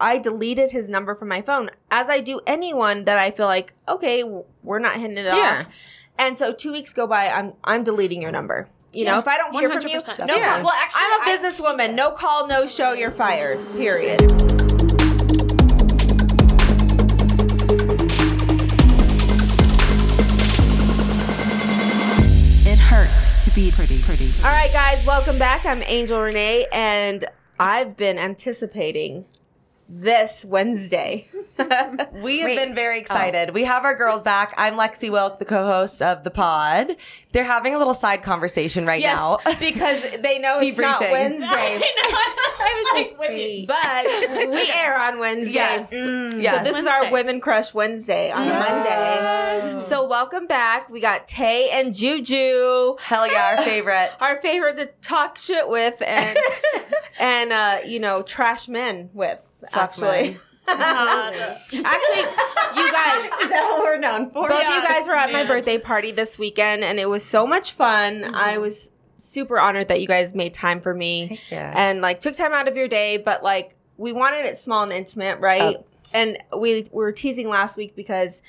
I deleted his number from my phone, as I do anyone that I feel like, okay, we're not hitting it Yeah. off. And so two weeks go by, I'm I'm deleting your number. You know, if I don't hear from you, 100%. no Yeah. call. Well, actually, I'm a I- businesswoman. No call, no show. You're fired. Period. It hurts to be pretty, pretty. All right, guys, welcome back. I'm Angel Renee, and I've been anticipating this Wednesday. We have Wait. been very excited. We have our girls back. I'm Lexi Wilk, the co-host of the pod. They're having a little side conversation right yes, now. because they know it's not Wednesday, I was like, wait. but we air on Wednesdays. yes. So yes. this is our Women Crush Wednesday on Monday. So welcome back. We got Tay and Juju. Hell yeah, our favorite. Our favorite to talk shit with and and uh, you know, trash men with actually. men. Uh-huh. Actually, you guys, Is that what we're known for? both you guys were at my birthday party this weekend, and it was so much fun. Mm-hmm. I was super honored that you guys made time for me yeah. and like took time out of your day. But like, we wanted it small and intimate, right? Oh. And we, we were teasing last week because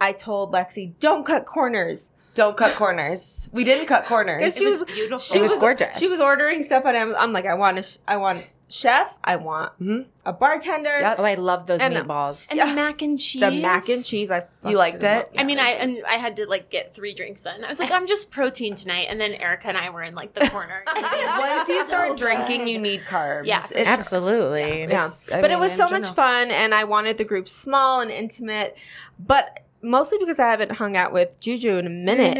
I told Lexi, "Don't cut corners." Don't cut corners. We didn't cut corners. Because she was, beautiful. she It was gorgeous. She was ordering stuff on Amazon. I'm like, I want to. sh- I want chef. I want mm-hmm. a bartender. Yep. Oh, I love those And- meatballs. and the mac and cheese. The mac and cheese. I You liked it? I mean, I and I had to like get three drinks then. I was like, I'm just protein tonight, and then Erica and I were in like the corner. Once you start drinking, you need carbs. Yeah. It's- Absolutely. Yeah. It's- I but it was in so much general. fun, and I wanted the group small and intimate, but mostly because I haven't hung out with Juju in a minute.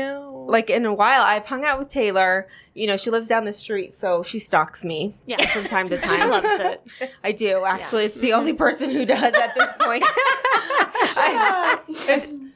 Like in a while, I've hung out with Taylor. You know, she lives down the street, so she stalks me Yeah. from time to she time. loves it. I do actually. It's the only person who does at this point. I-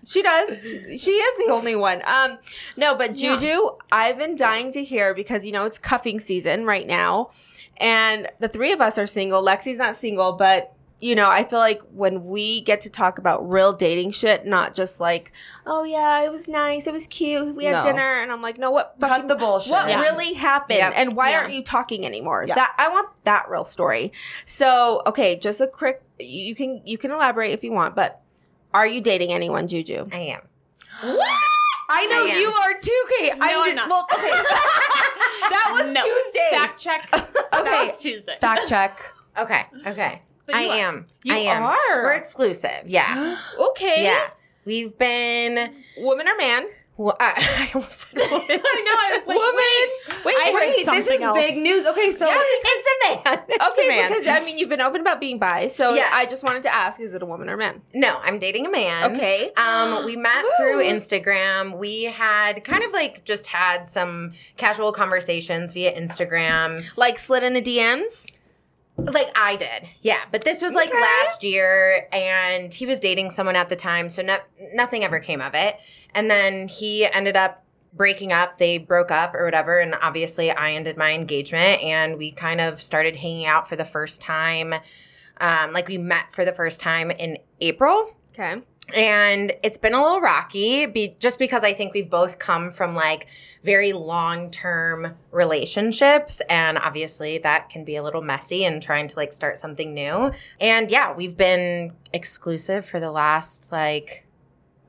she does. She is the only one. Um, no, but Juju, I've been dying to hear because you know it's cuffing season right now, and the three of us are single. Lexi's not single, but you know, I feel like when we get to talk about real dating shit, not just like, oh yeah, it was nice, it was cute, we had No. dinner, and I'm like, no, what? Cut fucking- the bullshit. What Yeah. really happened, Yep. and why Yeah. aren't you talking anymore? Yeah. That I want that real story. So, okay, just a quick. You can you can elaborate if you want, but are you dating anyone, Juju? I am. What? I know I you are too, Kate. No, I'm ju- not. Well, okay. that was No. Tuesday. Fact check. okay. That was Tuesday. Fact check. Okay. Okay. But I are. am. You I am. are? We're exclusive. Yeah. Okay, yeah. We've been. woman or man? Well, I, I almost said woman. I know. I was like, Woman. Wait, I Wait, this is else. big news. Okay, so Yeah, it's a man. It's Okay, a man. because I mean you've been open about being bi, so Yes. I just wanted to ask: Is it a woman or man? no, I'm dating a man. Okay. Um, we met through Instagram. We had kind of like just had some casual conversations via Instagram. Like slid in the DMs? Like I did, yeah. But this was like Okay. last year, and he was dating someone at the time, so no, nothing ever came of it. And then he ended up breaking up. They broke up or whatever, and obviously I ended my engagement, and we kind of started hanging out for the first time. Um, like we met for the first time in April, Okay. and it's been a little rocky be, just because i think we've both come from like very long term relationships and obviously that can be a little messy and trying to like start something new and yeah we've been exclusive for the last like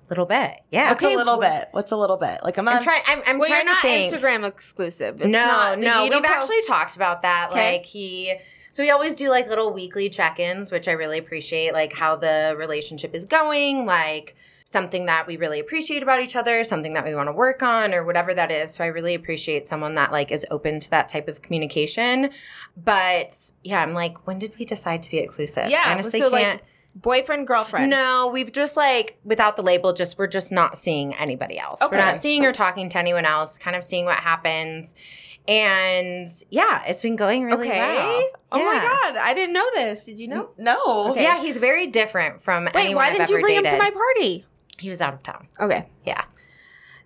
little bit yeah what's a little bit? What's a little bit? Like a month? i'm trying i'm, I'm Well, you're trying not to think Instagram exclusive. It's no, not, no, we've po- actually talked about that. Okay. Like he, so we always do like little weekly check-ins, which I really appreciate. Like how the relationship is going, like something that we really appreciate about each other, something that we want to work on, or whatever that is. So I really appreciate someone that like is open to that type of communication. But yeah, I'm like, when did we decide to be exclusive? Yeah, I honestly so, can't. boyfriend girlfriend. No, we've just like without the label, just we're just not seeing anybody else. Okay. We're not seeing or talking to anyone else, kind of seeing what happens. And yeah, it's been going really Okay. well. Oh my god, I didn't know this. Did you know? no. Okay. Yeah, he's very different from Wait, anyone why didn't you bring him to my party? He was out of town. Okay, Yeah.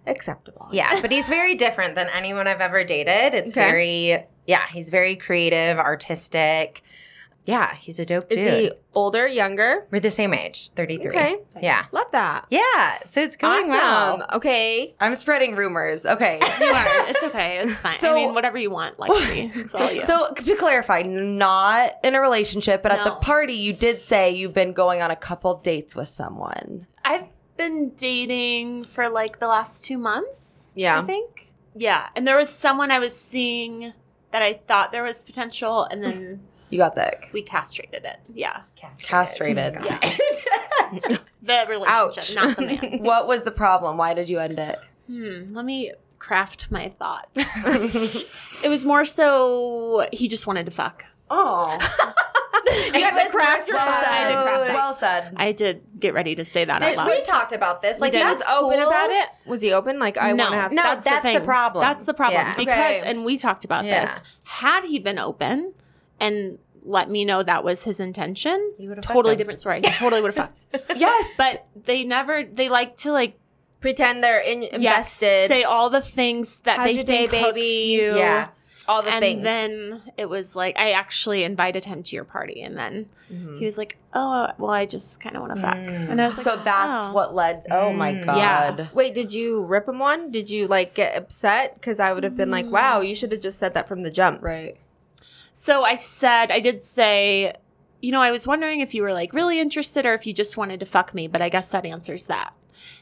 acceptable. Yeah, but he's very different than anyone I've ever dated. It's Okay. very yeah, he's very creative, artistic. Yeah, he's a dope Is he older, younger? We're the same age, 33. Okay. Yeah. Love that. Yeah, so it's going awesome. well. Okay. I'm spreading rumors. Okay. You are. It's okay. It's fine. So- I mean, whatever you want, Lexi. It's all you. So to clarify, not in a relationship, but at the party, you did say you've been going on a couple dates with someone. I've been dating for like the last two months. Yeah. I think. Yeah. And there was someone I was seeing that I thought there was potential, and then You got thick. we castrated it. Yeah. Castrated. Yeah. the relationship, Ouch. not the man. What was the problem? Why did you end it? Hmm, let me craft my thoughts. it was more so he just wanted to fuck. Oh, You got the craft I did well said. I did get ready to say that Did out we talked about this? Like he was that's open cool. about it. Was he open? Like I no, want to have no, sex. that's the thing. problem. That's the problem. Yeah. Because, Okay. and we talked about Yeah. this. Had he been open and let me know that was his intention, You would've totally fucked him. different story. He totally would have fucked. yes, But they never, they like to like Pretend they're in, yes, invested. say all the things that How's they your day, think hooks baby? you. Yeah. All the things. and things. then it was like I actually invited him to your party, and then he was like, "Oh, well, I just kind of want to fuck," and I was like, so that's "Oh." what led. Oh my Mm. god. Yeah. Wait, did you rip him one? Did you like get upset? Because I would have been like, wow, you should have just said that from the jump. Right. So I said, I did say, you know, I was wondering if you were like really interested or if you just wanted to fuck me, but I guess that answers that.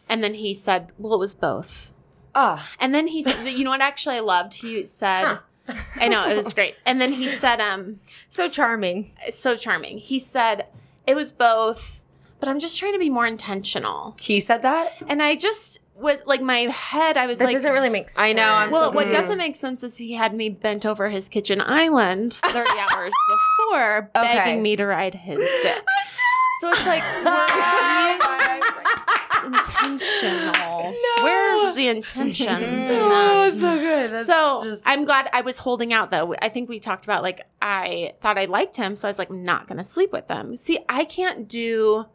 And then he said, well, it was both. Ah, And then he said, you know what? Actually, I loved. He said, I know it was great. And then he said, um, So charming. so charming. He said, it was both, but I'm just trying to be more intentional. he said that. And I just was like, my head, I was That like, doesn't really make sense. I know, I'm well, so what doesn't make sense is he had me bent over his kitchen island 30 hours before, Okay. begging me to ride his dick. So it's like, intentional. Where's the intention? in that? so good. That's So just- I'm glad I was holding out though. I think we talked about like I thought I liked him, so I was like not gonna sleep with him. See, I can't do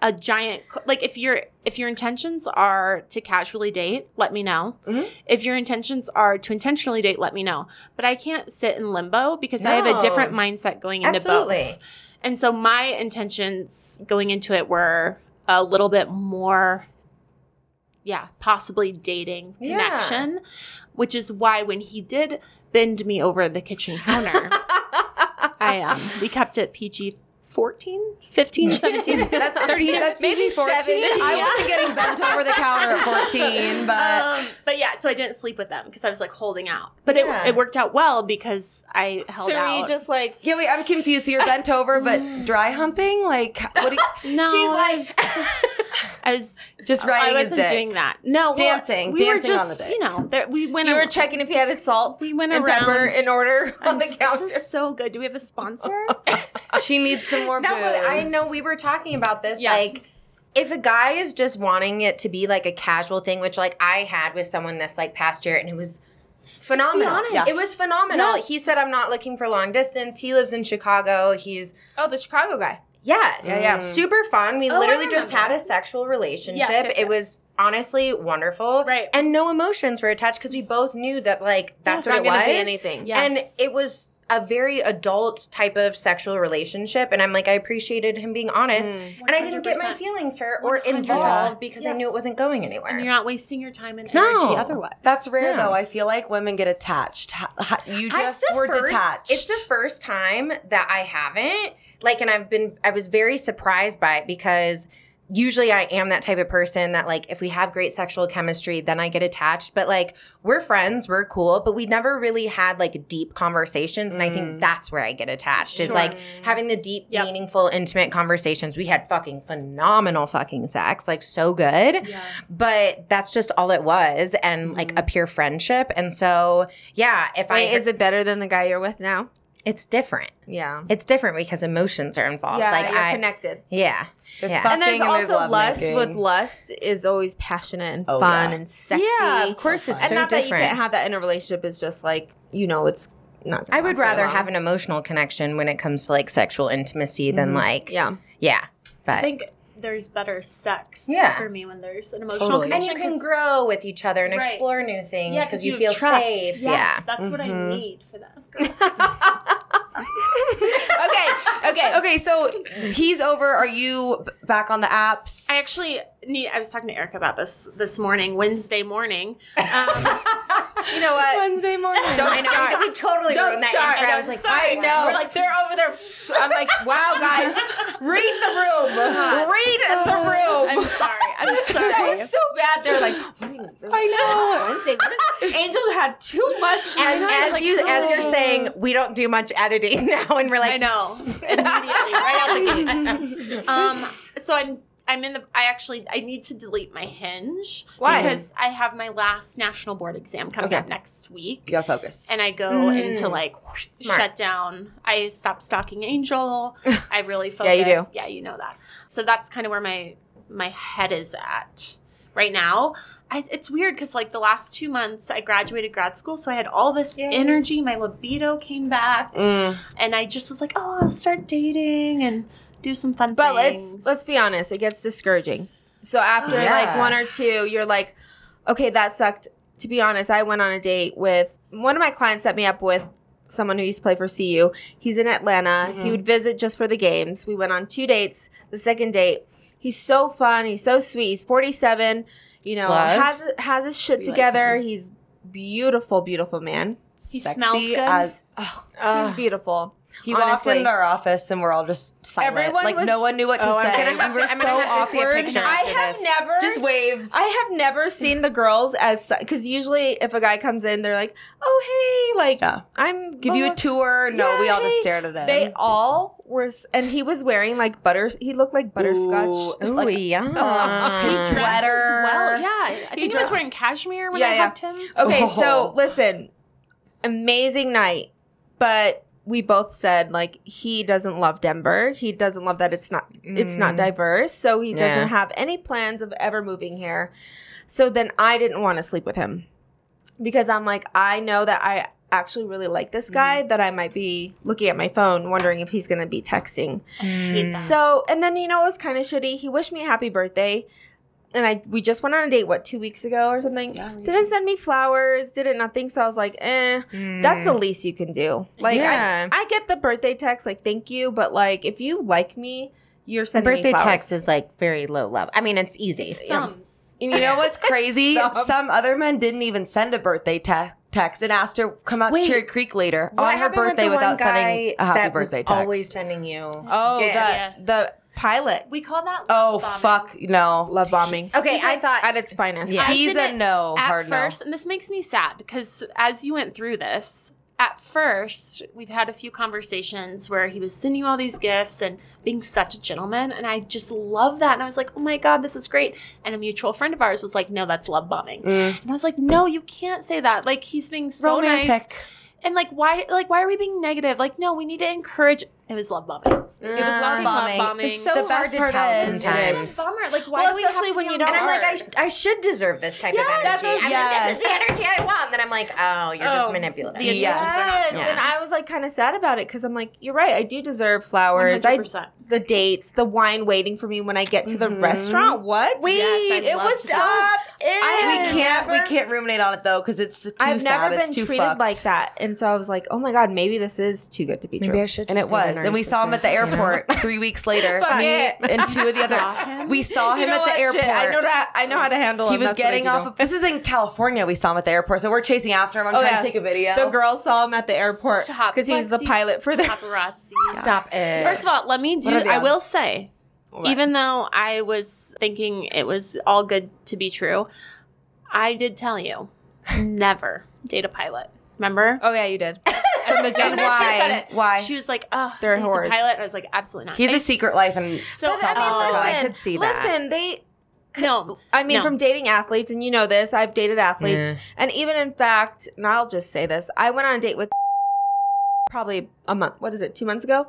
a giant like if your if your intentions are to casually date, let me know. Mhm. If your intentions are to intentionally date, let me know. But I can't sit in limbo because I have a different mindset going into Absolutely. both. And so my intentions going into it were a little bit more, yeah, possibly dating Yeah. connection, which is why when he did bend me over the kitchen counter, I um we kept it PG 14, 15, 17. that's 32. That's maybe Maybe 14. 17. I wasn't getting bent over the counter at 14, but um, but yeah, so I didn't sleep with them because I was like holding out. But Yeah. it, it worked out well because I held So were out. you just like, yeah. Wait, I'm confused. So you're bent over, but dry humping? Like what? Do you, no, She's I like- was, I was just I riding his wasn't dick. doing that. No, well, Dancing, We dancing were on just, the dick. you know, there, we went. you were checking if he had his salt We went and pepper around- in order on the This counter? is so good. Do we have a sponsor? She needs some more No, booze. but I know we were talking about this. Yeah. Like, if a guy is just wanting it to be like a casual thing, which like I had with someone this like past year, and it was phenomenal. honest. Yes. It was phenomenal. Yes. He said, "I'm not looking for long distance." He lives in Chicago. He's oh, the Chicago guy. Yes, Yeah, yeah. super fun. We Oh, literally just had a sexual relationship. Yes, yes, It was honestly wonderful, Right. And no emotions were attached because we both knew that like that's It's not what it going was. to be anything. Yeah. And it was a very adult type of sexual relationship. And I'm like, I appreciated him being honest. Mm. And I didn't get my feelings hurt or 100%. involved because I knew it wasn't going anywhere. and you're not wasting your time and No. energy otherwise. That's rare No. though. I feel like women get attached. Ha- ha- You just were first- detached. It's the first time that I haven't. Like, and I've been, I was very surprised by it because usually I am that type of person that, like, if we have great sexual chemistry, then I get attached. But, like, we're friends, we're cool, but we never really had, like, deep conversations. And I think mm. that's where I get attached is, like, having the deep, Yep. meaningful, intimate conversations. We had fucking phenomenal fucking sex, like, so good. Yeah. But that's just all it was and, like, a mm. pure friendship. And so, yeah, if Wait, I, is it better than the guy you're with now? It's different. Yeah. It's different because emotions are involved. yeah, like you're I, connected. yeah, There's yeah. And there's and also love lust. making. With lust is always passionate and Oh, fun yeah. and sexy. yeah. Of course, it's and so not that you can't have that in a relationship. It's just like you know, it's not. I would rather have an emotional connection when it comes to like sexual intimacy than mm-hmm. like Yeah. yeah. But I think there's better sex Yeah. for me when there's an emotional Totally. and you can grow with each other and Right. explore new things because because you, have feel trust. safe. Yes, Yeah, that's what I Mhm. need for that. okay, okay. Okay, so he's over. Are you back on the apps? I actually need. I was talking to Erica about this this morning, Wednesday morning. Um, You know what? Wednesday morning. Don't I know. start. We totally Don't ruined that start. intro. I was like, sorry, oh, no. We're like, they're over there. I'm like, wow, guys, read the room. Read the room. I'm sorry. I'm that sorry. was so bad. They're like, I know. Wednesday. What if Angel had too much. And know, I was as like, you as you're oh. saying, we don't do much editing now, and we're like, I know immediately right out the gate. Um, so I'm I'm in the. I actually I need to delete my Hinge Why? because I have my last national board exam coming Okay. up next week. You gotta focus. and I go into like shut down. I stop stalking Angel. I really focus. Yeah, you do. Yeah, you know that. So that's kind of where my my head is at right now. I, it's weird because like the last two months I graduated grad school, so I had all this Yay. energy. My libido came back, Mm. and I just was like, oh, I'll start dating and do some fun But things. let's let's be honest, it gets discouraging. So after Yeah. like one or two, you're like, okay, that sucked. To be honest, I went on a date with one of my clients set me up with someone who used to play for CU. He's in Atlanta. He mm-hmm. would visit just for the games. We went on two dates. The second date, he's so fun. He's so sweet. He's 47. You know, Love. has has his shit We together. him. he's beautiful, beautiful man. He Sexy smells good. as- oh, Ugh. He's beautiful. He walked Honestly. into our office and we're all just silent. Everyone like was- no one knew what to Oh, I'm say. gonna we were to- I'm so gonna have to see a awkward. I have this. never Just waved. I have never seen the girls as because usually if a guy comes in, they're like, "Oh hey, like Yeah. I'm Give you a blah, blah." tour. No, Yeah, we all hey. just stared at him. They all were, and he was wearing like butter. He looked like butterscotch. Ooh. Ooh, oh, Like, yeah. his sweater. Well, yeah. I think he was wearing cashmere when Yeah, I yeah. hugged him. Okay, Oh. so listen, amazing night, but we both said like he doesn't love Denver. He doesn't love that it's not it's not diverse. So he Mm. Yeah. doesn't have any plans of ever moving here. So then I didn't want to sleep with him because I'm like I know that I actually really like this guy Mm. that I might be looking at my phone wondering if he's going to be texting. That. So, and then you know it was kind of shitty. He wished me a happy birthday, and I we just went on a date what two weeks ago or something. Yeah, we didn't send me flowers, didn't nothing. So I was like, eh, that's the least you can do. Like, Yeah. I, I get the birthday text, like thank you, but like if you like me, you're sending Birthday me flowers. text is like very low level. I mean, it's easy. Thumbs. And you know what's crazy? Some other men didn't even send a birthday te- text and asked her come out Wait. to Cherry Creek later What on her happened with birthday without sending guy a happy that was birthday text. Always sending you. Oh, gifts? the the pilot We call that. oh bombing. fuck no. love bombing Okay, I thought at its finest. Yeah. He's a no, At hard no. first, and this makes me sad because as you went through this, at first we've had a few conversations where he was sending you all these gifts and being such a gentleman, and I just love that. And I was like, oh my god, this is great. And a mutual friend of ours was like, no, that's love bombing. Mm. And I was like, no, you can't say that. Like he's being so nice. Romantic. And like why like why are we being negative? Like no, we need to encourage. It was love bombing. It was love ah. bombing. bombing. It's so The hard best to part tell is- sometimes. It's a bummer. Like why Well, do we have especially to when be you don't And I'm like, I, sh- I should deserve this type Yeah, of energy. that's what- I'm yes. like, this is the energy I want. Then I'm like, oh, you're just Oh, manipulative. the Yes. intentions Yes, and I was like kind of sad about it because I'm like, you're right. I do deserve flowers. 100%. the dates, the wine waiting for me when I get to the mm-hmm. restaurant. What? Wait, Yes, it was to. so. Stop We I can't we can't ruminate on it though because it's too I've sad. never it's been too treated fucked. like that, and so I was like, oh my god, maybe this is too good to be true. Maybe I should. And it was, and we saw him at the airport three weeks later. Fuck Me and two of the other. him? We saw him You know at the what? airport. Shit, I know that. I know how to handle He him. was That's getting off. know. Of, this was in California. We saw him at the airport, so we're chasing after him. I'm Oh, trying yeah. to take a video. The girl saw him at the airport because he was the pilot for the. paparazzi. Stop it. First of all, let me do. What are the I will odds? say, even though I was thinking it was all good to be true, I did tell you never date a pilot. Remember? Oh yeah, you did. From the And why? Why? She was like, "Oh, They're he's whores. a pilot." I was like, "Absolutely not." He's I a secret life, and So But I mean, Oh, I could see that. listen, they no, I mean, No. from dating athletes, and you know this, I've dated athletes, Yeah. and even in fact, and I'll just say this: I went on a date with probably a month. What is it? Two months ago.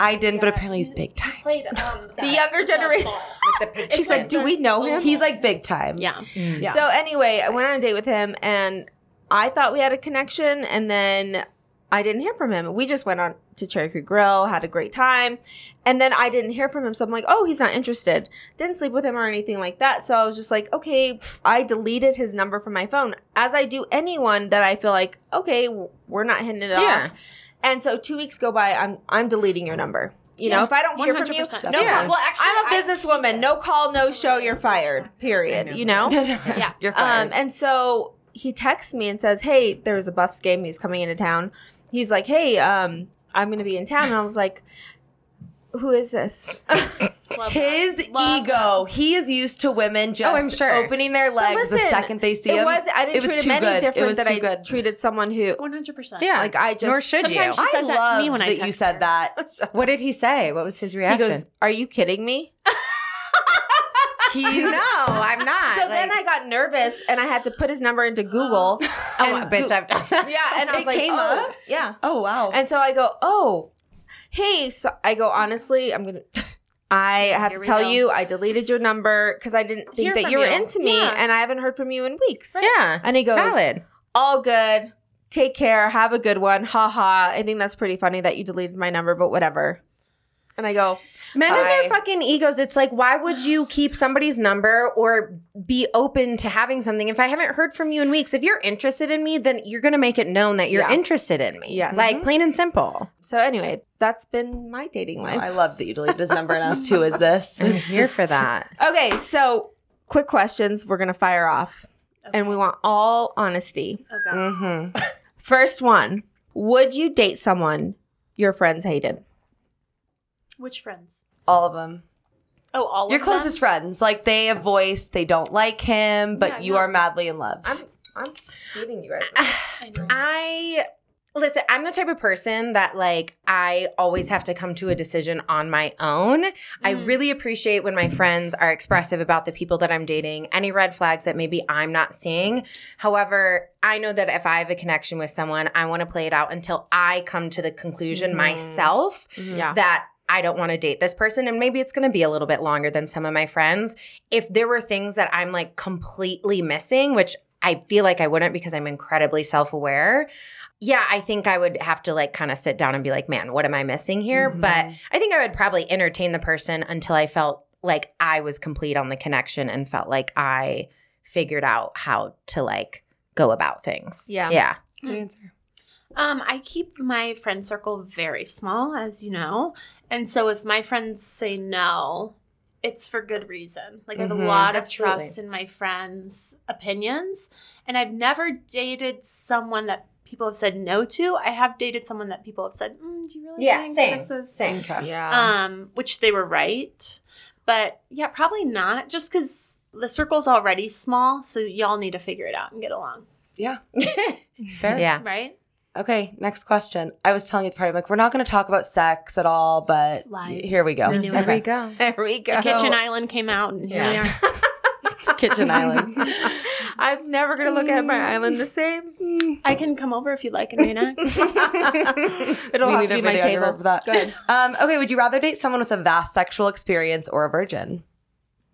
I didn't. But apparently, he's big time. played um, The younger generation. With the pig She's like, "Do we know him?" He's like big time. Yeah, Yeah. So anyway, I went on a date with him, and I thought we had a connection, and then I didn't hear from him. We just went on to Cherry Creek Grill, had a great time, and then I didn't hear from him. So I'm like, oh, he's not interested. Didn't sleep with him or anything like that. So I was just like, okay, I deleted his number from my phone, as I do anyone that I feel like, okay, we're not hitting it Yeah. off. And so two weeks go by, I'm I'm deleting your number. You know, if I don't hear from you, no. Yeah. call. Well, actually, I'm a businesswoman. No call, no show. You're fired. Period. You know. Yeah. You're fired. Um, and so he texts me and says, "Hey, there's a Buffs game. He's coming into town. He's like, hey, um, I'm gonna be in town." And I was like, "Who is this?" Love His that. Love ego. He is used to women just Oh, I'm sure. opening their legs the Listen, second they see it him. was. I didn't it was treat too him any good. It different was than I good. treated someone who, One hundred percent. Yeah. like, I just Nor should you. Sometimes she I says that to me when I that you text said her. that. What did he say? What was his reaction? He reaction? goes, "Are you kidding me?" He's no, I'm not. So then I got nervous and I had to put his number into Google. oh, and bitch, Goo- I've done that. yeah, and I It was like, came "Oh, up? yeah." Oh wow. And so I go, "Oh, hey." So I go, honestly, I'm gonna. I have Here to tell go. you, I deleted your number because I didn't think Hear that you were you. into me, Yeah. and I haven't heard from you in weeks. Yeah. And he goes, Valid. all good. Take care. Have a good one. Ha ha. I think that's pretty funny that you deleted my number, but whatever. And I go, Men and their fucking egos. It's like, why would you keep somebody's number or be open to having something if I haven't heard from you in weeks? If you're interested in me, then you're going to make it known that you're Yeah. interested in me. Yes. Like, plain and simple. so anyway, that's been my dating life. I love that you deleted his number and asked who is this. I'm here for that. Okay, so quick questions we're going to fire off. And we want all honesty. Okay. Mm-hmm. First one Would you date someone your friends hated? Which friends? All of them. Oh, all of them. Your closest them? friends. Like they have voiced they don't like him, but Yeah, you no. are madly in love. I'm I'm dating you guys. I know. I listen, I'm the type of person that like I always have to come to a decision on my own. I Mm. really appreciate when my friends are expressive about the people that I'm dating, any red flags that maybe I'm not seeing. However, I know that if I have a connection with someone, I want to play it out until I come to the conclusion Mhm. myself yeah. that I don't want to date this person. And maybe it's going to be a little bit longer than some of my friends. If there were things that I'm like completely missing, which I feel like I wouldn't because I'm incredibly self aware. Yeah, I think I would have to like kind of sit down and be like, man, what am I missing here? Mhm. But I think I would probably entertain the person until I felt like I was complete on the connection and felt like I figured out how to like go about things. Yeah. Yeah. Good answer. Um, I keep my friend circle very small, as you know. And so if my friends say no, it's for good reason. Like I have a lot of trust in my friends' opinions. And I've never dated someone that people have said no to. I have dated someone that people have said, mm, "Do you really Yeah, think same, this is same. Okay. Yeah. um, which they were right. But yeah, probably not. Just because the circle's already small, so y'all need to figure it out and get along, Yeah. Fair. yeah. right? Okay, next question. I was telling you at the party, I'm like, we're not going to talk about sex at all, but Lies. here we go. We knew it. There we go. there we go. Kitchen Island came out, and here we Yeah. are. Kitchen Island. I'm never gonna look at my island the same. I can come over if you'd like and reenact. It'll we have to be my video table. of that. Good. Um, okay, would you rather date someone with a vast sexual experience or a virgin?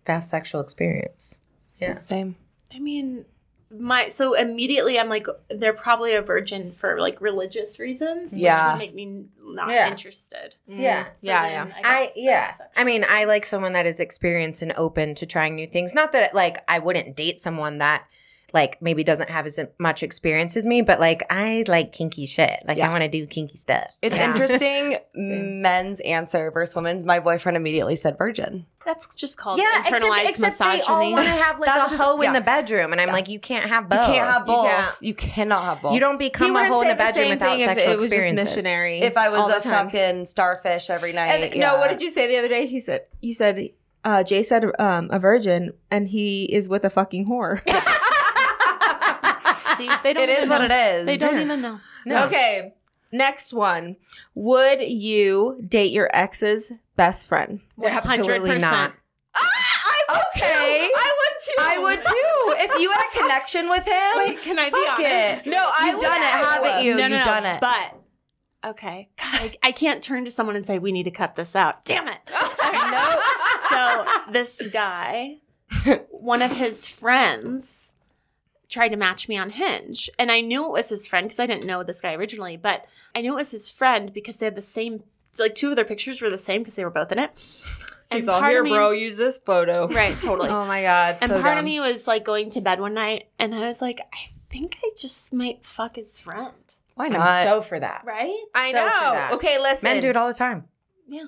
Vast sexual experience. Yeah. Same. I mean, my so immediately I'm like, they're probably a virgin for like religious reasons, Yeah. which would make me not Yeah. interested. Mm. Yeah. So Yeah, yeah. I guess yeah. that's I mean, I like someone that is experienced and open to trying new things. Not that like I wouldn't date someone that like maybe doesn't have as much experience as me, but like I like kinky shit. Like Yeah. I want to do kinky stuff. It's Yeah. interesting. men's answer versus women's. My boyfriend immediately said virgin. that's just called Yeah, except, internalized except they all want to have like That's a just- hoe in the bedroom, and I'm Yeah. like, you can't have both. You can't have both. can't. You, cannot have both. You don't become a hoe in the the bedroom same without thing if sexual it was just missionary. If I was a fucking starfish every night. And yeah. no, what did you say the other day? He said you said uh, Jay said um, a virgin, and he is with a fucking whore. See, they don't It is even what it is. They don't even know. Okay, next one. Would you date your ex's best friend? Absolutely not. Ah, okay. I would too. I would too. If you had a connection with him, Wait, can I be fuck honest? it. No, I You've done it, haven't you? no, no, You've no. done it. But okay, God, I, I can't turn to someone and say we need to cut this out. Damn it! no. So this guy, one of his friends, tried to match me on Hinge, and I knew it was his friend because I didn't know this guy originally, but I knew it was his friend because they had the same. Like two of their pictures were the same because they were both in it. And He's all here, me- bro. Use this photo. Right, totally. Oh my god. And so part dumb. of me was like going to bed one night and I was like, I think I just might fuck his friend. Why I'm not? so for that. Right? I So for know. that. Okay, listen. Men do it all the time. Yeah.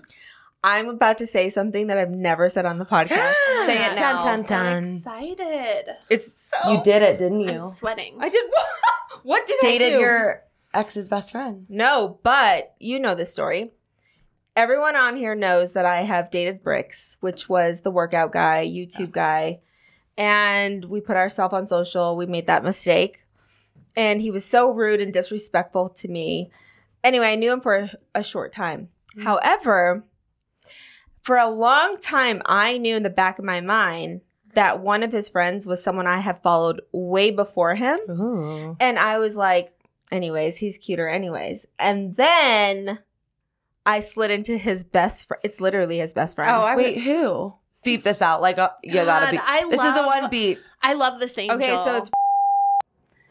I'm about to say something that I've never said on the podcast. Say it now. Dun, dun, So dun. excited. it's so you did it, didn't you? I'm sweating. I did. what did I do? Dated your ex's best friend. No, but you know this story. Everyone on here knows that I have dated Bricks, which was the workout guy, YouTube oh. guy. And we put ourselves on social. We made that mistake. And he was so rude and disrespectful to me. Anyway, I knew him for a, a short time. Mm. However, for a long time, I knew in the back of my mind that one of his friends was someone I have followed way before him. Ooh. And I was like, anyways, he's cuter, anyways. And then I slid into his best friend. It's literally his best friend. Oh, I Wait, would, who? Beep this out. Like, uh, you gotta God, beep. I this is the one beep. I love this angel. okay, so it's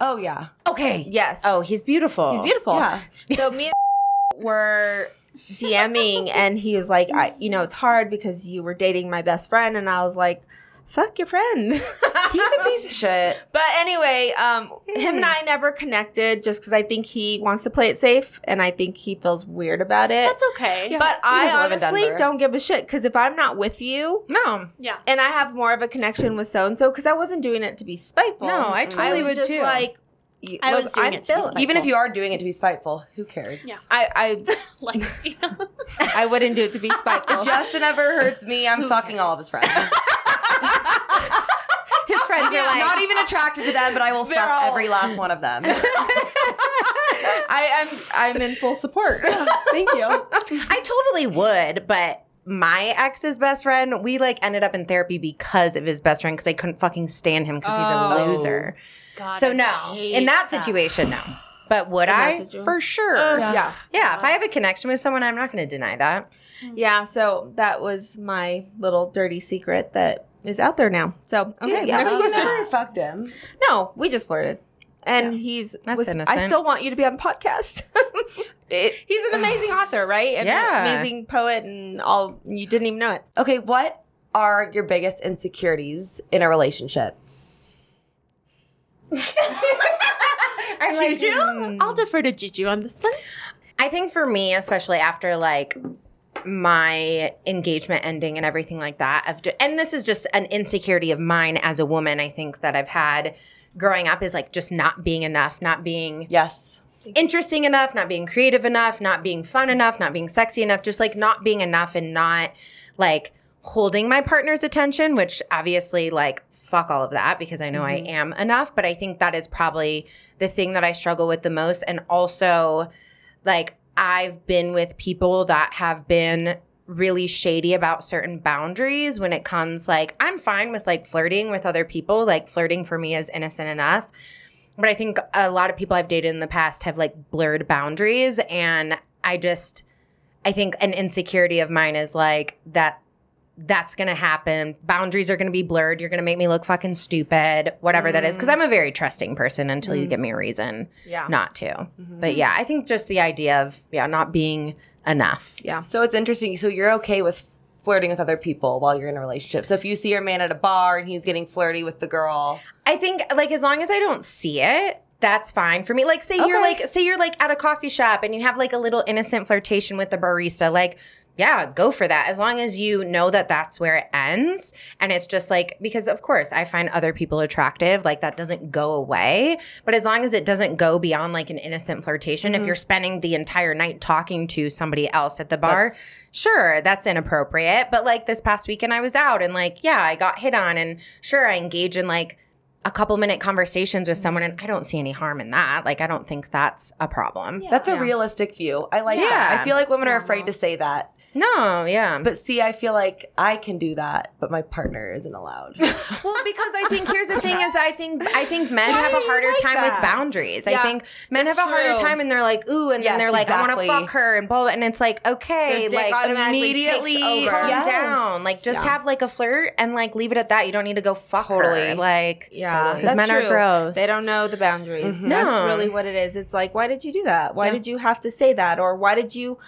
Oh yeah. okay. yes. Oh, he's beautiful. he's beautiful. Yeah. So me and were DMing, and he was like, I, you know, it's hard because you were dating my best friend, and I was like, fuck your friend. He's a piece of shit. But anyway, um, him and I never connected just because I think he wants to play it safe, and I think he feels weird about it. that's okay. Yeah. but He I doesn't live in honestly don't give a shit because if I'm not with you, No. Yeah. and I have more of a connection with so and so because I wasn't doing it to be spiteful. No, I totally was would just too. like, y- I look, was doing I'm it to be Even if you are doing it to be spiteful, who cares? Yeah. I, Lexi. I I wouldn't do it to be spiteful. If Justin ever hurts me, I'm fucking all of his friends. His friends are like, Not even attracted to them, but I will fuck all- every last one of them. I, I'm I'm in full support. Thank you. I totally would, but my ex's best friend, we like ended up in therapy because of his best friend because I couldn't fucking stand him because he's a Oh. loser. God, so I no, in that situation, no. But would I? situ- For sure. Yeah. yeah, if I have a connection with someone, I'm not going to deny that. Hmm. Yeah. So that was my little dirty secret that is out there now. So okay, yeah, next but you question. never fucked him. No, we just flirted. And he's That's was, I still want you to be on the podcast. he's an amazing author, right? And Yeah. an amazing poet and all you didn't even know it. Okay, what are your biggest insecurities in a relationship? I'm like, Juju? hmm. I'll defer to Juju on this one. I think for me, especially after like my engagement ending and everything like that, ju- and this is just an insecurity of mine as a woman. I think that I've had growing up is like just not being enough, not being Yes. interesting enough, not being creative enough, not being fun enough, not being sexy enough, just like not being enough and not like holding my partner's attention, which obviously like fuck all of that because I know I mm-hmm. am enough, but I think that is probably the thing that I struggle with the most. And also like I've been with people that have been really shady about certain boundaries when it comes like I'm fine with like flirting with other people, like flirting for me is innocent enough. But I think a lot of people I've dated in the past have like blurred boundaries. And I just I think an insecurity of mine is like that that's going to happen. Boundaries are going to be blurred. You're going to make me look fucking stupid, whatever that is. Cause I'm a very trusting person until you give me a reason Yeah. not to. But yeah, I think just the idea of, yeah, not being enough. Yeah. So it's interesting. So you're okay with flirting with other people while you're in a relationship. So if you see your man at a bar and he's getting flirty with the girl, I think like as long as I don't see it, that's fine for me. Like say you're like say you're like at a coffee shop and you have like a little innocent flirtation with the barista, like yeah, go for that. As long as you know that that's where it ends and it's just like because of course I find other people attractive, like that doesn't go away, but as long as it doesn't go beyond like an innocent flirtation, if mm-hmm. you're spending the entire night talking to somebody else at the bar, That's- sure, that's inappropriate. But like this past weekend, I was out and like, yeah, I got hit on, and sure, I engage in like a couple minute conversations with someone, and I don't see any harm in that. Like, I don't think that's a problem. that's a Yeah. realistic view. I like Yeah. that. I feel like women are Normal. afraid to say that. No, yeah. But see, I feel like I can do that, but my partner isn't allowed. well, because I think here's the thing is I think I think men Why have a harder like time that? with boundaries. I think men have a harder time and they're like, ooh, and Yes, then they're like, I want to fuck her and blah, blah, and it's like, okay, like immediately calm Yes. down. Like just Yeah. have like a flirt and like leave it at that. You don't need to go fuck her. Totally. Like Yeah, because men are gross. They don't know the boundaries. Mm-hmm. No. That's really what it is. It's like, why did you do that? Why Yeah. did you have to say that? Or why did you?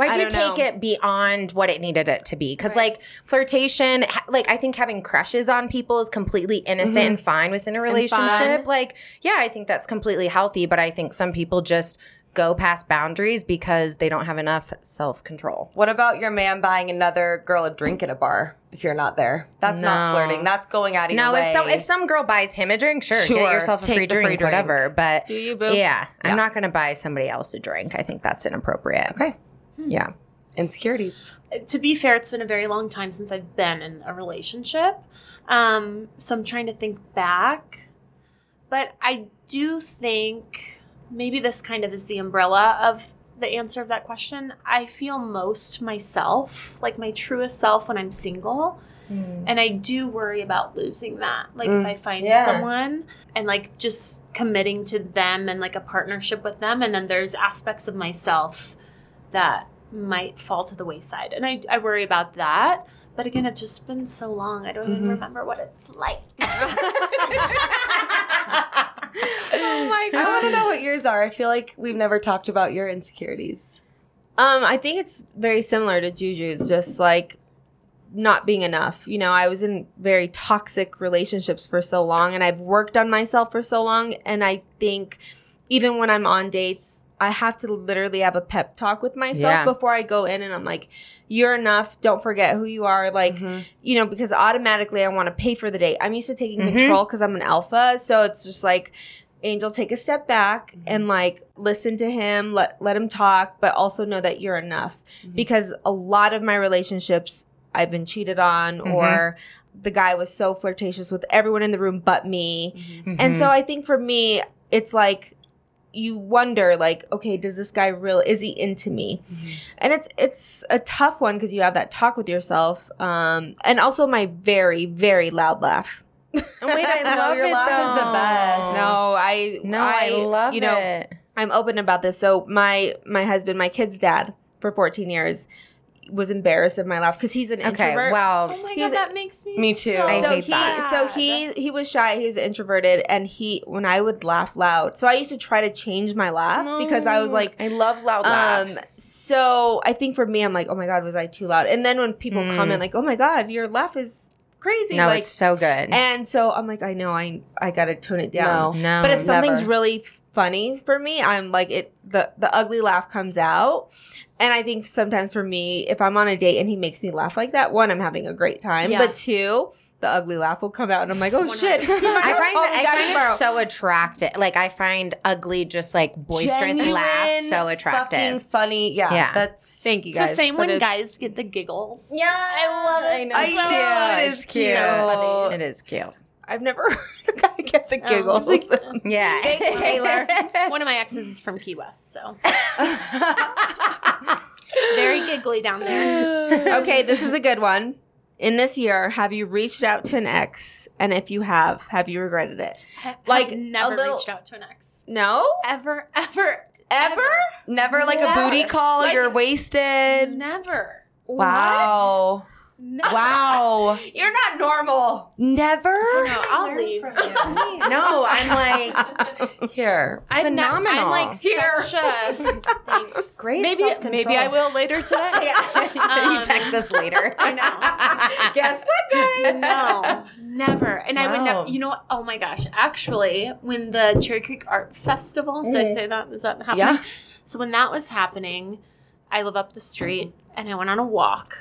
Why'd you take know. it beyond what it needed it to be? Because Right. like flirtation, ha- like I think having crushes on people is completely innocent mm-hmm. and fine within a relationship. Like, yeah, I think that's completely healthy. But I think some people just go past boundaries because they don't have enough self control. What about your man buying another girl a drink at a bar if you're not there? That's not flirting. That's going out of No, your if way. some if some girl buys him a drink, sure, Sure, get yourself a free drink, free drink. whatever. But Do you, boo? yeah, I'm Yeah. not gonna buy somebody else a drink. I think that's inappropriate. okay. Hmm. Yeah. Insecurities. to be fair, it's been a very long time since I've been in a relationship. Um, so I'm trying to think back. But I do think maybe this kind of is the umbrella of the answer of that question. I feel most myself, like my truest self when I'm single. Hmm. And I do worry about losing that. Like if mm. I find Yeah. someone and like just committing to them and like a partnership with them, and then there's aspects of myself that might fall to the wayside. And I, I worry about that. But again, it's just been so long. I don't even remember what it's like. Oh my I want to know what yours are. I feel like we've never talked about your insecurities. Um, I think it's very similar to Juju's, just like not being enough. You know, I was in very toxic relationships for so long and I've worked on myself for so long. And I think even when I'm on dates, I have to literally have a pep talk with myself Yeah. before I go in and I'm like, you're enough. Don't forget who you are. Like, mm-hmm. you know, because automatically I want to pay for the date. I'm used to taking mm-hmm. control because I'm an alpha. So it's just like, Angel, take a step back mm-hmm. and like listen to him, let let him talk, but also know that you're enough. Because a lot of my relationships I've been cheated on or the guy was so flirtatious with everyone in the room but me. And so I think for me, it's like you wonder like okay does this guy real is he into me and it's it's a tough one because you have that talk with yourself um and also my very very loud laugh Wait, I No, love your it laugh is the though. best. no i No, I, love you know it. i'm open about this so my my husband my kid's dad for 14 years was embarrassed of my laugh because he's an Okay, introvert well, Oh my He's- god, that makes me Me too. So I so hate he that. so he he was shy he's introverted and he when i would laugh loud so i used to try to change my laugh because i was like I love loud um laughs. so i think for me i'm like oh my god was i too loud and then when people comment like oh my god your laugh is crazy no, like it's so good. and so i'm like i know i i gotta tone it down No. no, but if something's never. really funny for me i'm like it the the ugly laugh comes out and i think sometimes for me if i'm on a date and he makes me laugh like that one i'm having a great time Yeah. but two the ugly laugh will come out and i'm like oh shit I find Oh, I find it so attractive. Like I find ugly, just like boisterous Genuine, laughs so Fucking attractive. funny. Yeah. Yeah. That's thank you It's guys the same when it's- guys get the giggles. Yeah, I love it. I know. I It's know, cute. it It's is cute. cute. It is cute. i've never heard a guy get the Oh, giggles it's like- Yeah. Thanks, Taylor. One of my exes is from Key West, so very giggly down there. okay this is a good one in this year have you reached out to an ex and if you have have you regretted it Like, I've a never little- reached out to an ex. no Ever, ever, ever never like a booty call. Like- you're wasted. never. Wow. Wow. you're not normal Never? No, I'll leave. No, I'm like Here. I'm not- Phenomenal. I'm like Here. such a thanks. great. Maybe self-control. maybe I will later today. you Um, text us later. I know. guess what guys No, never. And I would never. You know? Oh my gosh! Actually, when the Cherry Creek Art Festival, did I say that? Is that happening? Yeah. So when that was happening, I live up the street and I went on a walk,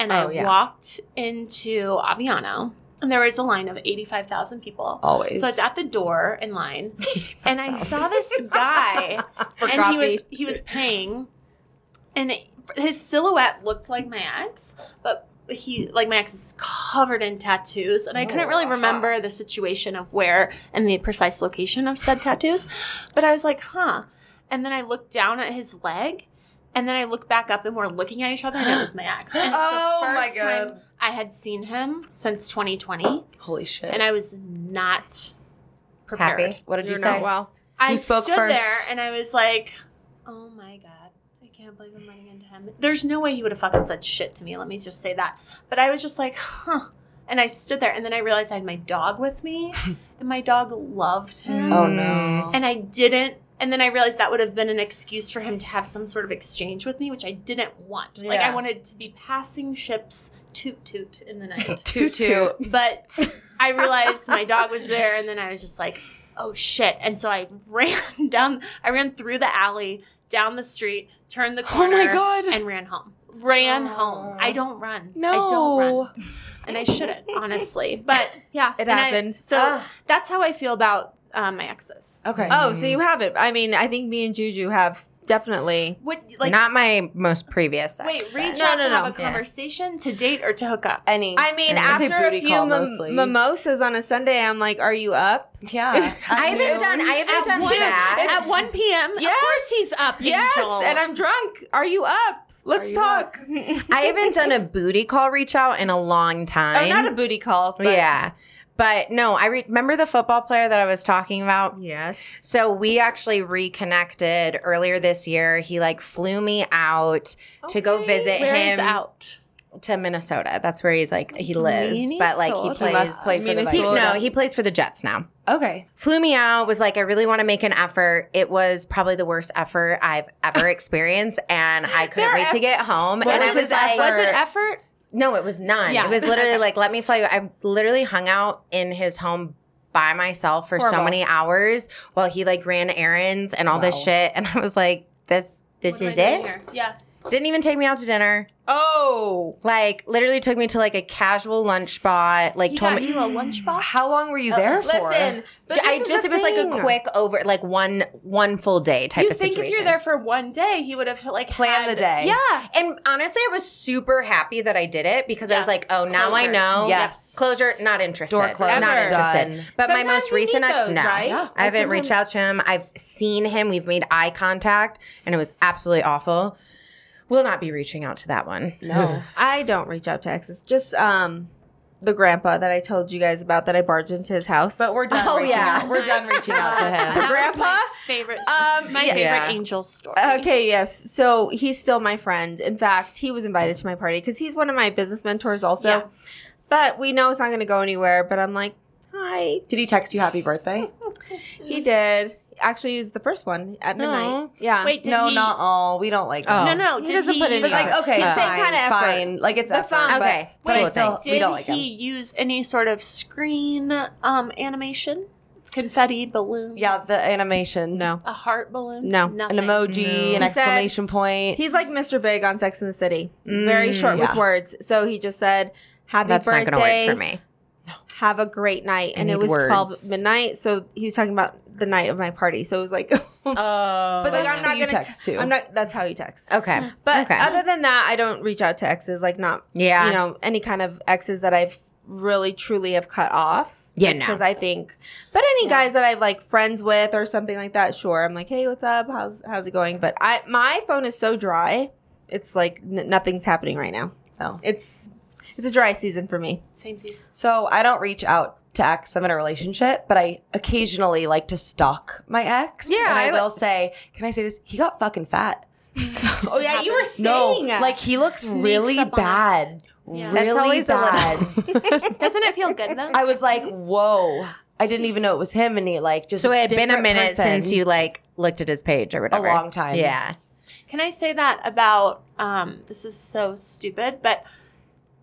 and Oh, I yeah. walked into Aviano, and there was a line of eighty-five thousand people. Always. So I was at the door in line, and I saw this guy, and he was he was paying, and his silhouette looked like my ex, but he like my ex is covered in tattoos, and I couldn't really remember the situation of where and the precise location of said tattoos, but I was like, huh, and then I looked down at his leg. And then I look back up and we're looking at each other and it was my ex. And Oh my God. time I had seen him since 2020 Holy shit. and I was not prepared. Happy. what did you You're say? not well I Who spoke stood first? there and I was like, "Oh my god, I can't believe I'm running into him." There's no way he would have fucking said shit to me. Let me just say that. But I was just like, "Huh." And I stood there and then I realized I had my dog with me and my dog loved him. Oh no. And I didn't and then I realized that would have been an excuse for him to have some sort of exchange with me, which I didn't want. Like I wanted to be passing ships toot toot in the night. Toot toot. But I realized my dog was there, and then I was just like, oh shit. And so I ran down, I ran through the alley, down the street, turned the corner Oh my God. and ran home. Ran home. I don't run. No. I don't No. run. And I shouldn't, honestly. But yeah. It and I- happened. so Ah. that's how I feel about uh, my exes. Okay. Oh, so you have it. I mean, I think me and Juju have definitely. What, like, Not my most previous. sex, wait, reach No, out no, to have a conversation, to date, or to hook up? any. I mean, I would after a booty few call mim- mimosas on a Sunday, I'm like, "Are you up?" yeah. I haven't done. I haven't done one, that. At 1 p.m. Yes. Of course he's up, Yes, Angel. and I'm drunk. Are you up? Let's talk. I haven't done a booty call reach out in a long time. oh, not a booty call. But yeah. But no, I re- remember the football player that I was talking about. Yes. So we actually reconnected earlier this year. He like flew me out to go visit Where him out? to Minnesota. That's where he's like he lives, but like he plays. He must play for the Minnesota. he- no, he plays for the Jets now. Okay. Flew me out. Was like, I really want to make an effort. It was probably the worst effort I've ever experienced, and I couldn't wait to get home. What and I was was his like, effort? Was it effort? No, it was none. Yeah. It was literally like, let me tell you. I literally hung out in his home by myself for so many hours while he like ran errands and all this shit. And I was like, this this What am is it. Yeah. Didn't even take me out to dinner. Oh. Like literally took me to like a casual lunch spot. Like He told got me you a lunchbox? How long were you there uh, for? Listen, but I this is just the it was like a thing. quick over like one one full day type of thing. You of think situation. if you're there for one day, he would have like Planned had- the day. Yeah. and honestly, I was super happy that I did it because I was Yeah. like, oh, now I Closure. know. Yes. Closure, not interested. Door closed. Not interested. Done. But my most you need recent ex, those, no. right? Yeah. I haven't reached out to him. I've seen him. We've made eye contact, and it was absolutely awful. Will not be reaching out to that one. No. I don't reach out to exes. Just um, the grandpa that I told you guys about that I barged into his house. But we're done Oh, reaching yeah. out. We're done reaching out to him. That was grandpa? my favorite Um, my yeah. favorite Yeah. angel story. Okay, yes. So he's still my friend. In fact, he was invited to my party because he's one of my business mentors also. Yeah. But we know it's not going to go anywhere. But I'm like, hi. Did he text you happy birthday? He did. Actually, he was the first one at midnight. Aw. Yeah. Wait, did no, he not all. We don't like Oh. him. No, no, He did doesn't put any But like, okay, The same fine, kind of effort. fine. Like it's The effort, fun- but, Okay. but I Wait, still thanks. we don't like he him. use any sort of screen um animation? Confetti balloons? Yeah, the animation. no. a heart balloon? No. Nothing. An emoji, an He said- exclamation point. He's like Mr. Big on Sex in the City. He's very short yeah. with words. So he just said, Happy That's not birthday. going to work for me. Have a great night. I and it need was 12 midnight. So he was talking about the night of my party. So it was like, Oh, But like, I'm not gonna text t- too. I'm not. That's how he texts. okay. But okay. other than that, I don't reach out to exes. Like not, Yeah. you know, any kind of exes that I've really truly have cut off. Yeah, just no. because I think. But any guys that I've like friends with or something like that, sure. I'm like, hey, what's up? How's how's it going? But I my phone is so dry. It's like n- nothing's happening right now. Oh. It's it's a dry season for me. Same season. So I don't reach out to ex. I'm in a relationship, but I occasionally like to stalk my ex. Yeah, and I, I will li- say, can I say this? He got fucking fat. Oh yeah, you were saying No, saying like he looks really up on us. bad. Yeah. Really That's always a bad. Doesn't it feel good though? I was like, whoa. I didn't even know it was him, and he like just. so it had been a minute person. since you like looked at his page or whatever. A long time. Yeah. Can I say that about um this is so stupid, but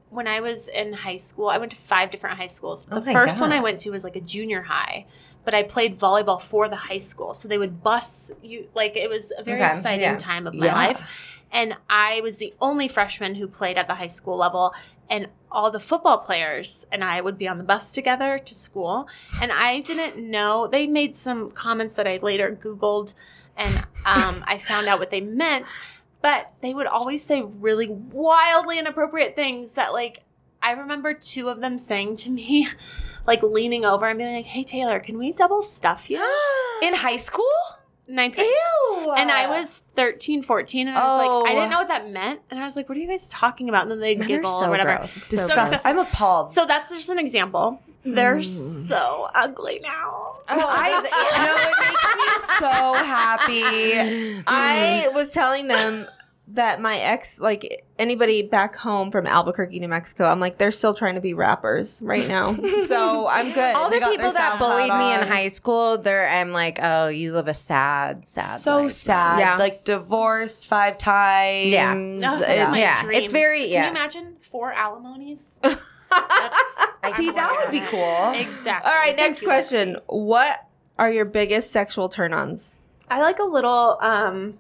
when I was in high school, I went to five different high schools. The Oh my first one I went to was like a junior high, but I played volleyball for the high school. So they would bus you like it was a very Okay, exciting yeah. time of my Yeah. life. And I was the only freshman who played at the high school level and all the football players and I would be on the bus together to school. And I didn't know they made some comments that I later Googled and um, I found out what they meant. But they would always say really wildly inappropriate things that like I remember two of them saying to me, like leaning over and being like, Hey Taylor, can we double stuff you? in high school. Ninth grade. And I was 13, 14, and I was like, I Oh. didn't know what that meant. And I was like, what are you guys talking about? And then they'd giggle so or whatever. gross. So, Disgusting. I'm appalled. so that's just an example. They're mm. so ugly now. Oh, I no, it makes me so happy. I was telling them that my ex, like anybody back home from Albuquerque, New Mexico, I'm like, they're still trying to be rappers right now. so I'm good. All the people that SoundCloud bullied me in high school, they're I'm like, oh, you live a sad, sad. so life. sad. Yeah. Like divorced five times. Yeah. Oh, that's It's- my yeah, dream. it's very- Can you imagine four alimonies? That's See, that would be cool. exactly. All right, Thank next you, question. Lexi. What are your biggest sexual turn-ons? I like a little um,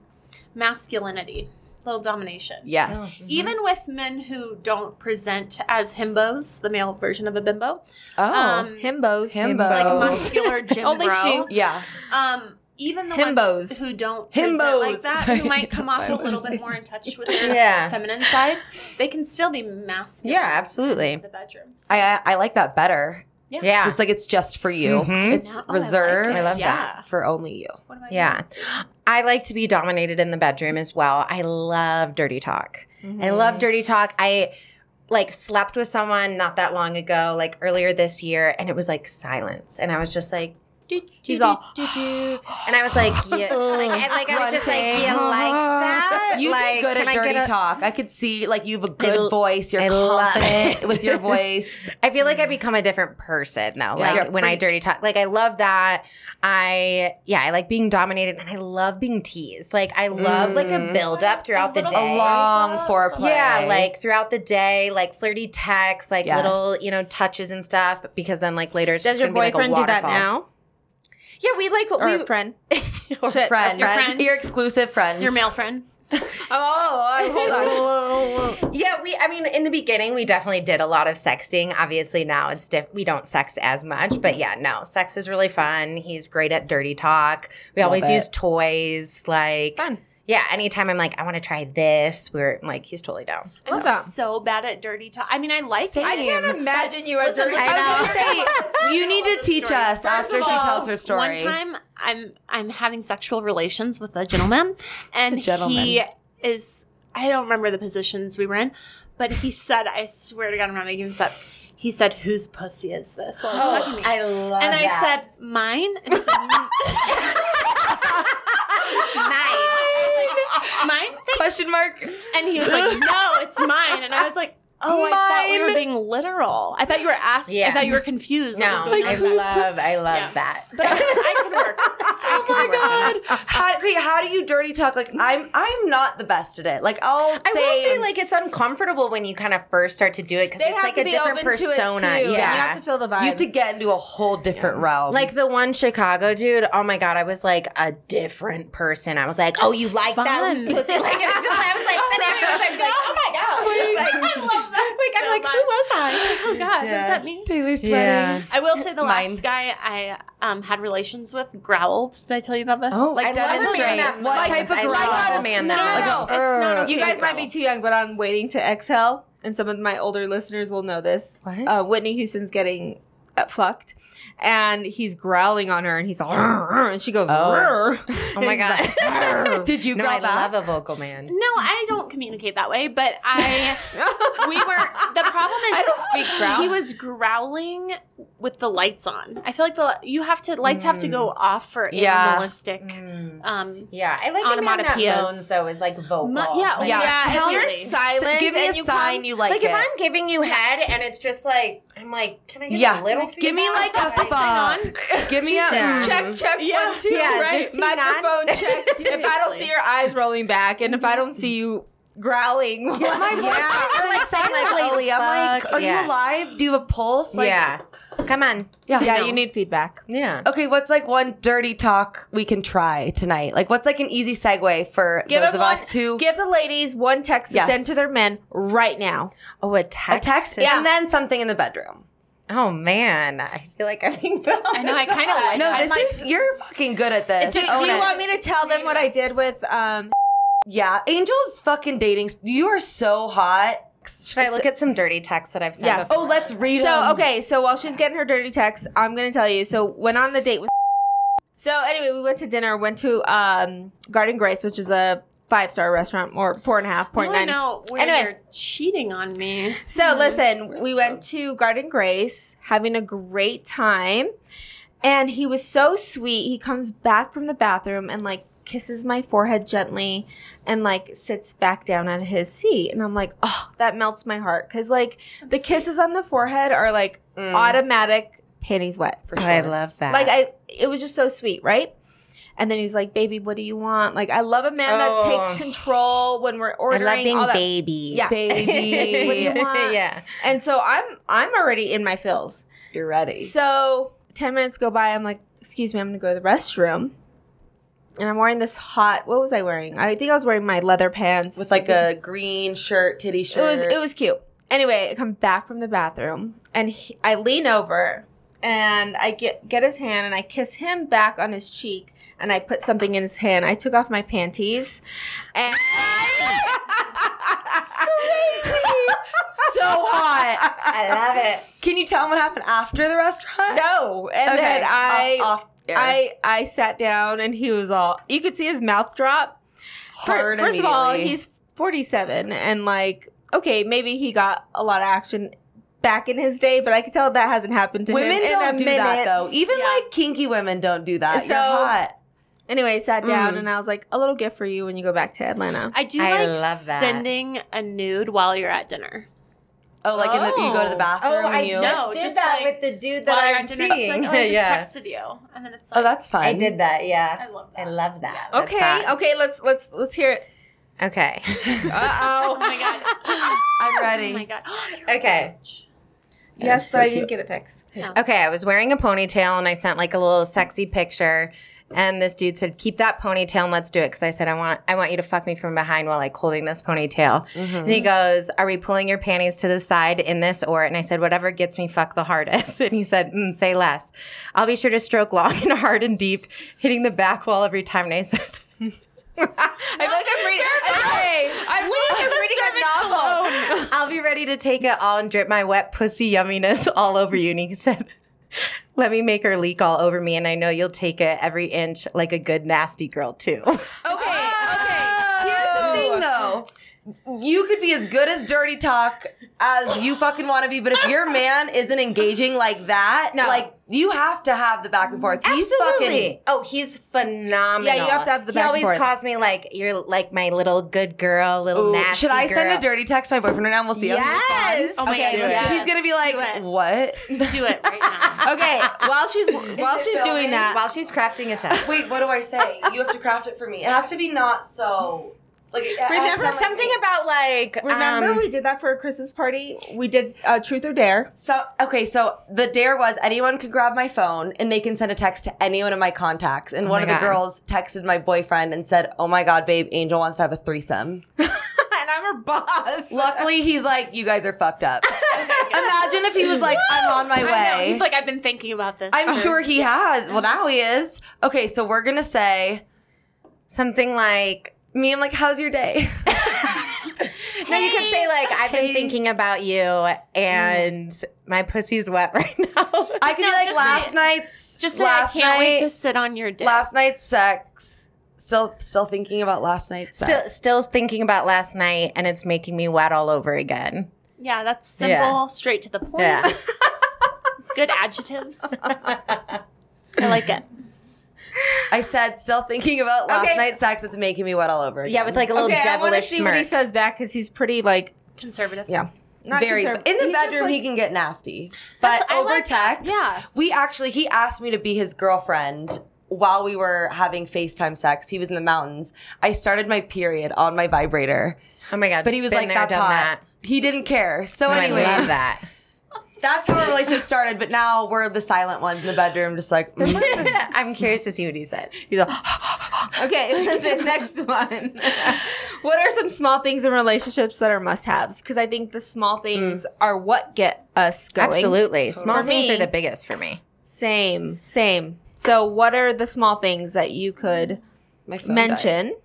masculinity, a domination. Yes. Even with men who don't present as himbos, the male version of a bimbo. Oh. Um, Himbos. Himbo. like muscular gym Only bro. she- yeah. Um, even the Himbos. ones who don't present Himbos. like that, Sorry, who might come off a was little bit more in touch with their Yeah. feminine side, they can still be masculine. Yeah, absolutely. In the bedroom. So- I I, I like that better. Yeah. 'Cause Yeah. It's like it's just for you. Mhm. It's No, I like reserved it. I love yeah. for only you. What about Yeah. I like to be dominated in the bedroom as well. I love dirty talk. I love dirty talk. I like slept with someone not that long ago, like earlier this year, and it was like silence. And I was just like, do, do, He's all- and I was like, yeah, like, and like I was just like, you like that? You like, good at dirty talk. I could see like you have a good l- voice. You're I confident it. with your voice. I feel like I become a different person though. Like when I dirty talk, like I love that. I yeah, I like being dominated and I love being teased. Like I love like a Mm. build up throughout the day. A long foreplay. Yeah, like throughout the day, like flirty texts, like Yes. little, you know, touches and stuff. Because then, like later, it's Does just your gonna be, like, boyfriend do that now? Yeah, we like Or we a friend? or Shit. friend, Your friend. your exclusive friend, Your male friend. Oh, oh, hold on. Yeah, we. I mean, in the beginning, we definitely did a lot of sexting. Obviously, now it's diff- we don't sext as much, but yeah, no, sex is really fun. He's great at dirty talk. We Love always it. use toys. Like, Fun. yeah, anytime I'm like, I want to try this, we're like, he's totally down. I'm that. so bad at dirty talk. I mean, I like Same. it. I can't imagine you as Listen, a I I was know. You need to teach us after First she all, tells her story. One time, I'm I'm having sexual relations with a gentleman, and gentleman. he is I don't remember the positions we were in, but he said, I swear to God, I'm not making this up. He said, "Whose pussy is this?" While Oh, he was fucking me. love and I said, "Mine." And he said, nice. "Mine." Question mark. And he was like, "No, it's mine." And I was like, "Oh, I thought we were being literal. I thought you were asking. Yeah. I thought you were confused. No, was going I love, I love Yeah. that. But I, I could work. I Oh my work on it. god! How, okay, how do you dirty talk? Like I'm, I'm not the best at it. Like I'll I say, will say, like, it's uncomfortable when you kind of first start to do it because it's have like to a be different open to it persona. too. and Yeah, you have to feel the vibe. you have to get into a whole different realm. Like the one Chicago dude, oh my god, I was like a different person. I was like, oh, you like that? fun. Who's pussy? Like, it was just, I was like, then afterwards, I was like, oh my god, like, I love that. Like, I'm so like, who was I? Oh God, what does that mean? Taylor's Yeah. I will say the Mine. last guy I um, had relations with growled. Did I tell you about this? Oh, like I love a man that What type of I growl? love a man no, that no, minds. no, it's not okay you to guys might be too young, but I'm waiting to exhale, and some of my older listeners will know this. What? Uh, Whitney Houston's getting Uh, fucked, and he's growling on her, and he's all, and she goes, Oh. Oh my god. Did you no, growl I back? love a vocal man. No, I don't communicate that way, but I we were the problem is I don't speak growl. he was growling with the lights on. I feel like the you have to lights have to go mm. off for Yeah. animalistic mm. um Yeah, I like a man that Onomatopoeias. moans though is like vocal. Mu- yeah, Like, Yeah, Yeah, tell if you're silent, Give me and a you sign come- you like, like it. if I'm giving you head and it's just like I'm like, can I get Yeah. a little? Give me like a feedback? fuck. Give me a Yeah. Mm. check, check, Yeah. one, two, Yeah, right? does he not? Microphone check. if I don't see your eyes rolling back, and if I don't see you growling, My Yeah, boyfriend or has like said saying, like, lately. oh, I'm like, are yeah. you alive? Do you have a pulse? Like, yeah, come on. yeah, yeah, you need feedback. Yeah. Okay, what's like one dirty talk we can try tonight? Like, what's like an easy segue for Give those of one, us who give the ladies one text Yes. to send to their men right now. Oh, a text. a text. text Yeah. and then something in the bedroom? Oh man, I feel like I'm being I know I kind of like No, this like, is you're fucking good at this. Do, do you it. want me to tell them what I did with um Yeah, Angel's fucking dating. You are so hot. Should I look at some dirty texts that I've sent? Yes. before? Oh, let's read So them. okay, so while she's getting her dirty texts, I'm gonna tell you. So went on the date with. So anyway, we went to dinner. Went to um, Guard and Grace, which is a five star restaurant, or four and a half point nine. point I know where Anyway. you're cheating on me. So hmm. listen, we went to Guard and Grace, having a great time, and he was so sweet. He comes back from the bathroom and like kisses my forehead gently and like sits back down at his seat and i'm like oh that melts my heart because like the kisses on the forehead are like mm. automatic panties wet for Oh, sure. I love that. like i it was just so sweet right and then he was like baby what do you want like i love a man Oh. that takes oh. control when we're I ordering love being all that. baby. Yeah. Baby. What do you want? yeah. and so i'm i'm already in my fills You're ready. so 10 minutes go by. I'm like, excuse me, I'm gonna go to the restroom. And I'm wearing this hot. What was I wearing? I think I was wearing my leather pants With like a green shirt, titty shirt. It was it was cute. Anyway, I come back from the bathroom and he, I lean over and I get get his hand and I kiss him back on his cheek and I put something in his hand. I took off my panties and so hot. I love it. Can you tell him what happened after the restaurant? no, and then I off, off. I I sat down and he was all you could see his mouth drop. Hard First of all, he's 47 and like okay, maybe he got a lot of action back in his day, but I could tell that hasn't happened to women him in don't a do minute. that though. Even like kinky women don't do that. So- You're hot. Anyway, sat down Mm. and I was like, a little gift for you when you go back to Atlanta. I do I like love that. sending a nude while you're at dinner. Oh, like in the, you go to the Oh. bathroom Oh, I and you. just No, did just that like- with the dude that I'm dinner, seeing. Like, oh, I just yeah, texted you, and then it's like, oh, that's fun. I did that. Yeah, I love that. I love that. Yeah. Okay, hot. okay, let's let's let's hear it. Okay. Uh Oh oh. my god. I'm ready. Oh my god. okay. Yes, so but I didn't get it fixed. Okay, I was wearing a ponytail and I sent like a little sexy picture. And this dude said, "Keep that ponytail and let's do it." Because I said, "I want, I want you to fuck me from behind while like holding this ponytail." And he goes, "Are we pulling your panties to the side in this or?" And I said, "Whatever gets me fuck the hardest." And he said, mm, "Say less." I'll be sure to stroke long and hard and deep, hitting the back wall every time. And I said. I feel like I'm reading. Hey, I feel like I'm reading a novel. I'll be ready to take it all and drip my wet pussy yumminess all over you. And he said, Let me make her leak all over me, and I know you'll take it every inch like a good nasty girl too. Okay, okay. Here's the thing oh. though. You could be as good as dirty talk as you fucking want to be, but if your man isn't engaging like that, No. like you have to have the back and forth. He's fucking Oh, he's phenomenal. Yeah, you have to have the back and forth. He always calls me like you're like my little good girl, little Ooh, nasty should I send a dirty text to my boyfriend right now and we'll see how he Yes. responds? Oh my okay, God, yes. he's gonna be like, Do "What?" Do it right now. Okay, while she's while she's doing that, While she's crafting a text. Wait, what do I say? You have to craft it for me. It has to be not so. Like, it has to Remember sound Something me. about like remember um, we did that for a Christmas party. We did uh, Truth or Dare. So okay, so the dare was anyone could grab my phone and they can send a text to anyone of my contacts. And one my of the girls texted my boyfriend and said, "Oh my god, babe, Angel wants to have a threesome." and I'm her boss. Luckily, he's like, "You guys are fucked up." Imagine if he was like, "I'm on my way." He's like, I've been thinking about this. I'm for- sure he has. Well, now he is. Okay, so we're gonna say something like me. I'm like, "How's your day?" No, you could say like I've Hey. been thinking about you and my pussy's wet right now. I could No, be like, just "Last say- night's Just say, last I can't night, wait to sit on your dick. last night's sex." Still, still thinking about last night's sex. still still thinking about last night and it's making me wet all over again. yeah, that's simple, Yeah. straight to the point. Yeah. It's good adjectives. I like it. I said, still thinking about last Okay. night's sex. It's making me wet all over. Again. yeah, with like a little okay, I want to devilish see what he says back because he's pretty like Conservative. yeah, not very conserv- in the he's just, bedroom. like- he can get nasty, but I over like that. text, Yeah. we actually he asked me to be his girlfriend while we were having FaceTime sex. He was in the mountains. I started my period on my vibrator, oh my god. but he was been like, there, "That's done hot." that. He didn't care. So, Oh, anyways, I love that. That's how our relationship started. But now we're the silent ones in the bedroom, just like. mm. I'm curious to see what he says. He's like, Okay, listen, next one. what are some small things in relationships that are must haves? Because I think the small things are what get us going. Absolutely. Small For things me- are the biggest for me. Same, same. So, what are the small things that you could mention? died.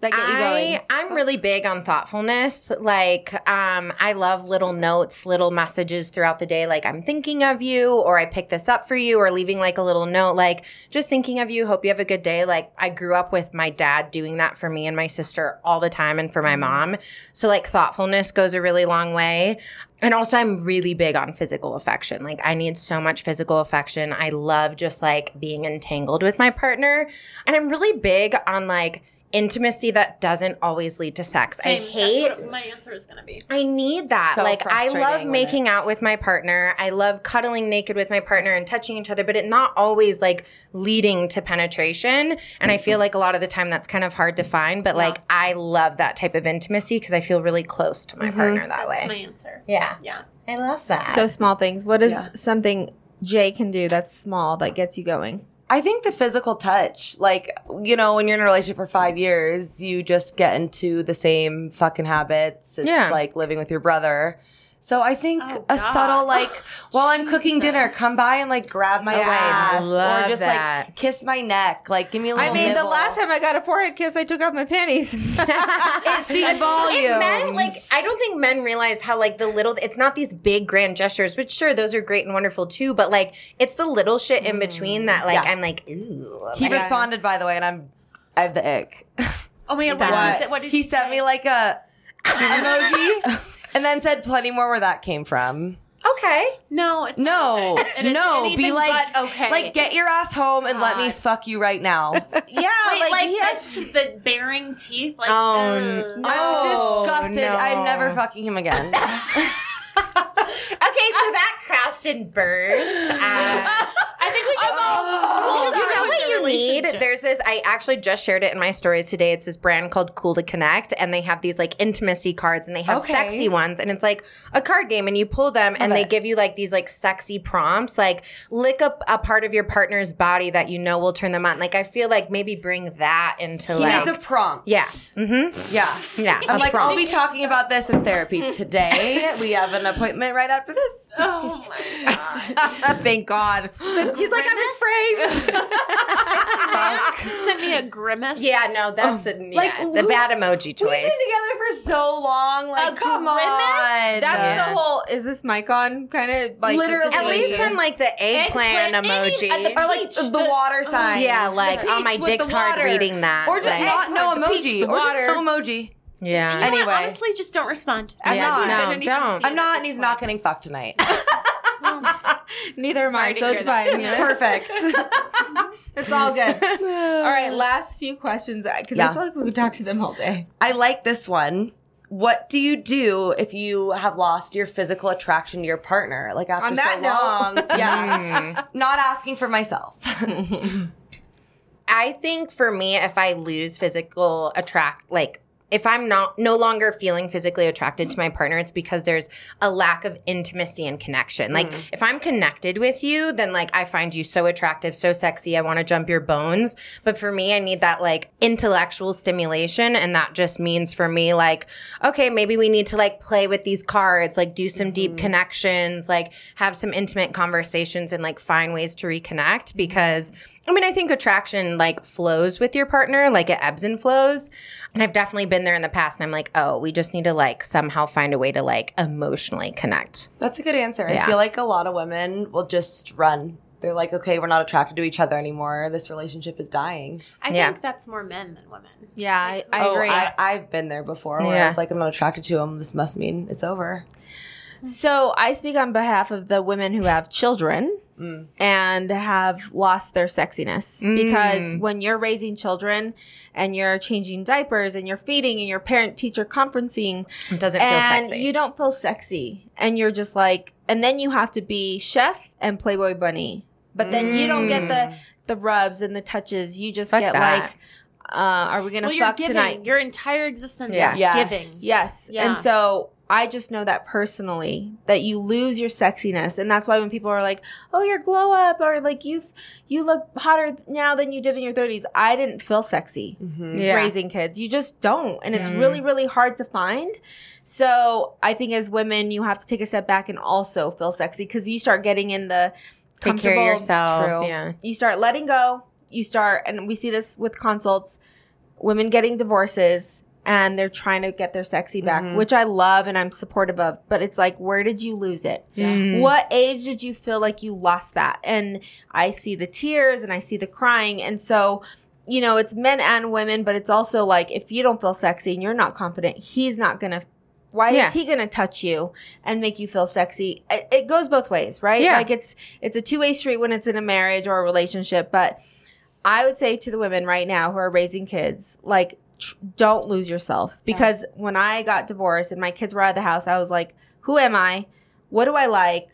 That get you going? I, I'm really big on thoughtfulness. Like, um, I love little notes, little messages throughout the day. Like, I'm thinking of you, or I picked this up for you, or leaving like a little note, like, just thinking of you. Hope you have a good day. Like, I grew up with my dad doing that for me and my sister all the time, and for my mom. So, like, thoughtfulness goes a really long way. And also, I'm really big on physical affection. Like, I need so much physical affection. I love just like being entangled with my partner. And I'm really big on like, intimacy that doesn't always lead to sex. I hate That's what my answer is going to be. I need that. So like I love making out with my partner. I love cuddling naked with my partner and touching each other, but it not always like leading to penetration. And I feel mm-hmm. like a lot of the time that's kind of hard to find, but like I love that type of intimacy because I feel really close to my mm-hmm. partner that That's way. my answer. yeah. Yeah. I love that. So, small things. What is Yeah. something Jay can do that's small that gets you going? I think the physical touch, like, you know, when you're in a relationship for five years, you just get into the same fucking habits. It's Yeah. like living with your brother. So I think Oh, a God. subtle, like, while I'm cooking dinner, come by and like grab my Oh, I ass love or just that. like kiss my neck, like give me a little. I mean, the last time I got a forehead kiss, I took off my panties. it speaks If volumes. men like I don't think men realize how like the little it's not these big grand gestures, which sure those are great and wonderful too, but like it's the little shit in between mm, that like Yeah. I'm like ooh. he like, responded, by the way, and I'm, I have the ick. Oh my god, Stop. what, is it? what did he you sent say? me like a emoji, and then said plenty more where that came from. okay. No, it's No, not okay. And it's no, anything be like, but okay. like get your ass home and let me God. fuck you right now. yeah, Wait, like, like, he has. the, the bearing teeth. Like, Oh, ugh. no. I'm disgusted. no. I'm never fucking him again. Okay, so that crashed and burned. Uh, I think we just all. you know what you need? There's this. I actually just shared it in my stories today. It's this brand called Cool to Connect, and they have these like intimacy cards, and they have Okay. sexy ones, and it's like a card game, and you pull them, and they it. give you like these like sexy prompts, like lick up a part of your partner's body that you know will turn them on. Like I feel like maybe bring that into he like needs a prompt. yeah, mm-hmm. Yeah. yeah. I'm a like, prompt. I'll be talking about this in therapy today. We have an appointment right after this. Oh my god! Thank God. He's like I'm just framed. Sent me a grimace. yeah, no, that's um, a, yeah, like, the who- bad emoji choice. We've choice. been together for so long. Like, A come grimace? on. That's Yeah. the whole. Is this mic on? Kind of like Literally. At least send like the eggplant, Eggplant, emoji. any- at or like the, the- water oh. sign. yeah, like peach oh my with dick's the hard water. reading that. Or just like, not no the peach, emoji. the or just no emoji. yeah. You know what? Anyway. honestly, just don't respond. I'm Yeah, not no, don't. I'm not, and he's not getting fucked tonight. Neither am I, so it's that. fine. Yeah. Perfect. It's all good. all right, last few questions uh, because I feel like we could talk to them all day. I like this one. What do you do if you have lost your physical attraction to your partner? Like after On that so note. long. yeah. Mm. Not asking for myself. I think for me, if I lose physical attract, like if I'm not no longer feeling physically attracted to my partner, it's because there's a lack of intimacy and connection. Like mm. if I'm connected with you, then like I find you so attractive, so sexy, I want to jump your bones. But for me, I need that like intellectual stimulation, and that just means for me like okay, maybe we need to like play with these cards, like do some deep mm-hmm. connections, like have some intimate conversations, and like find ways to reconnect mm-hmm. because. I mean, I think attraction like flows with your partner, like it ebbs and flows. And I've definitely been there in the past and I'm like, oh, we just need to like somehow find a way to like emotionally connect. That's a good answer. Yeah. I feel like a lot of women will just run. They're like, okay, we're not attracted to each other anymore. This relationship is dying. I Yeah. think that's more men than women. Yeah, I, I oh, agree. I, I've been there before where I Yeah. was like, I'm not attracted to him. This must mean it's over. So I speak on behalf of the women who have children and have lost their sexiness because when you're raising children and you're changing diapers and you're feeding and you're parent teacher conferencing It doesn't feel sexy. and you don't feel sexy and you're just like and then you have to be chef and playboy bunny but then you don't get the the rubs and the touches you just Fuck get that. like uh, are we gonna Well, you're fuck giving. tonight Your entire existence Yeah. is Yes. giving. Yes. Yeah. And so I just know that personally that you lose your sexiness. And that's why when people are like, "Oh, you're glow up," or like you you look hotter now than you did in your 30s. I didn't feel sexy mm-hmm. yeah. raising kids. You just don't. And it's really really hard to find. So, I think as women you have to take a step back and also feel sexy cuz you start getting in the Take care of comfortable- yourself, True. yeah. You start letting go. You start and we see this with consults women getting divorces and they're trying to get their sexy back, Mm-hmm. which I love and I'm supportive of. But it's like, where did you lose it? Mm. What age did you feel like you lost that? And I see the tears and I see the crying. And so, you know, it's men and women, but it's also like, if you don't feel sexy and you're not confident, he's not going to. Why Yeah. is he going to touch you and make you feel sexy? It, it goes both ways, right? Yeah. Like it's it's a two way street when it's in a marriage or a relationship. But I would say to the women right now who are raising kids, like, tr- don't lose yourself. Because when I got divorced and my kids were out of the house, I was like, who am I? What do I like?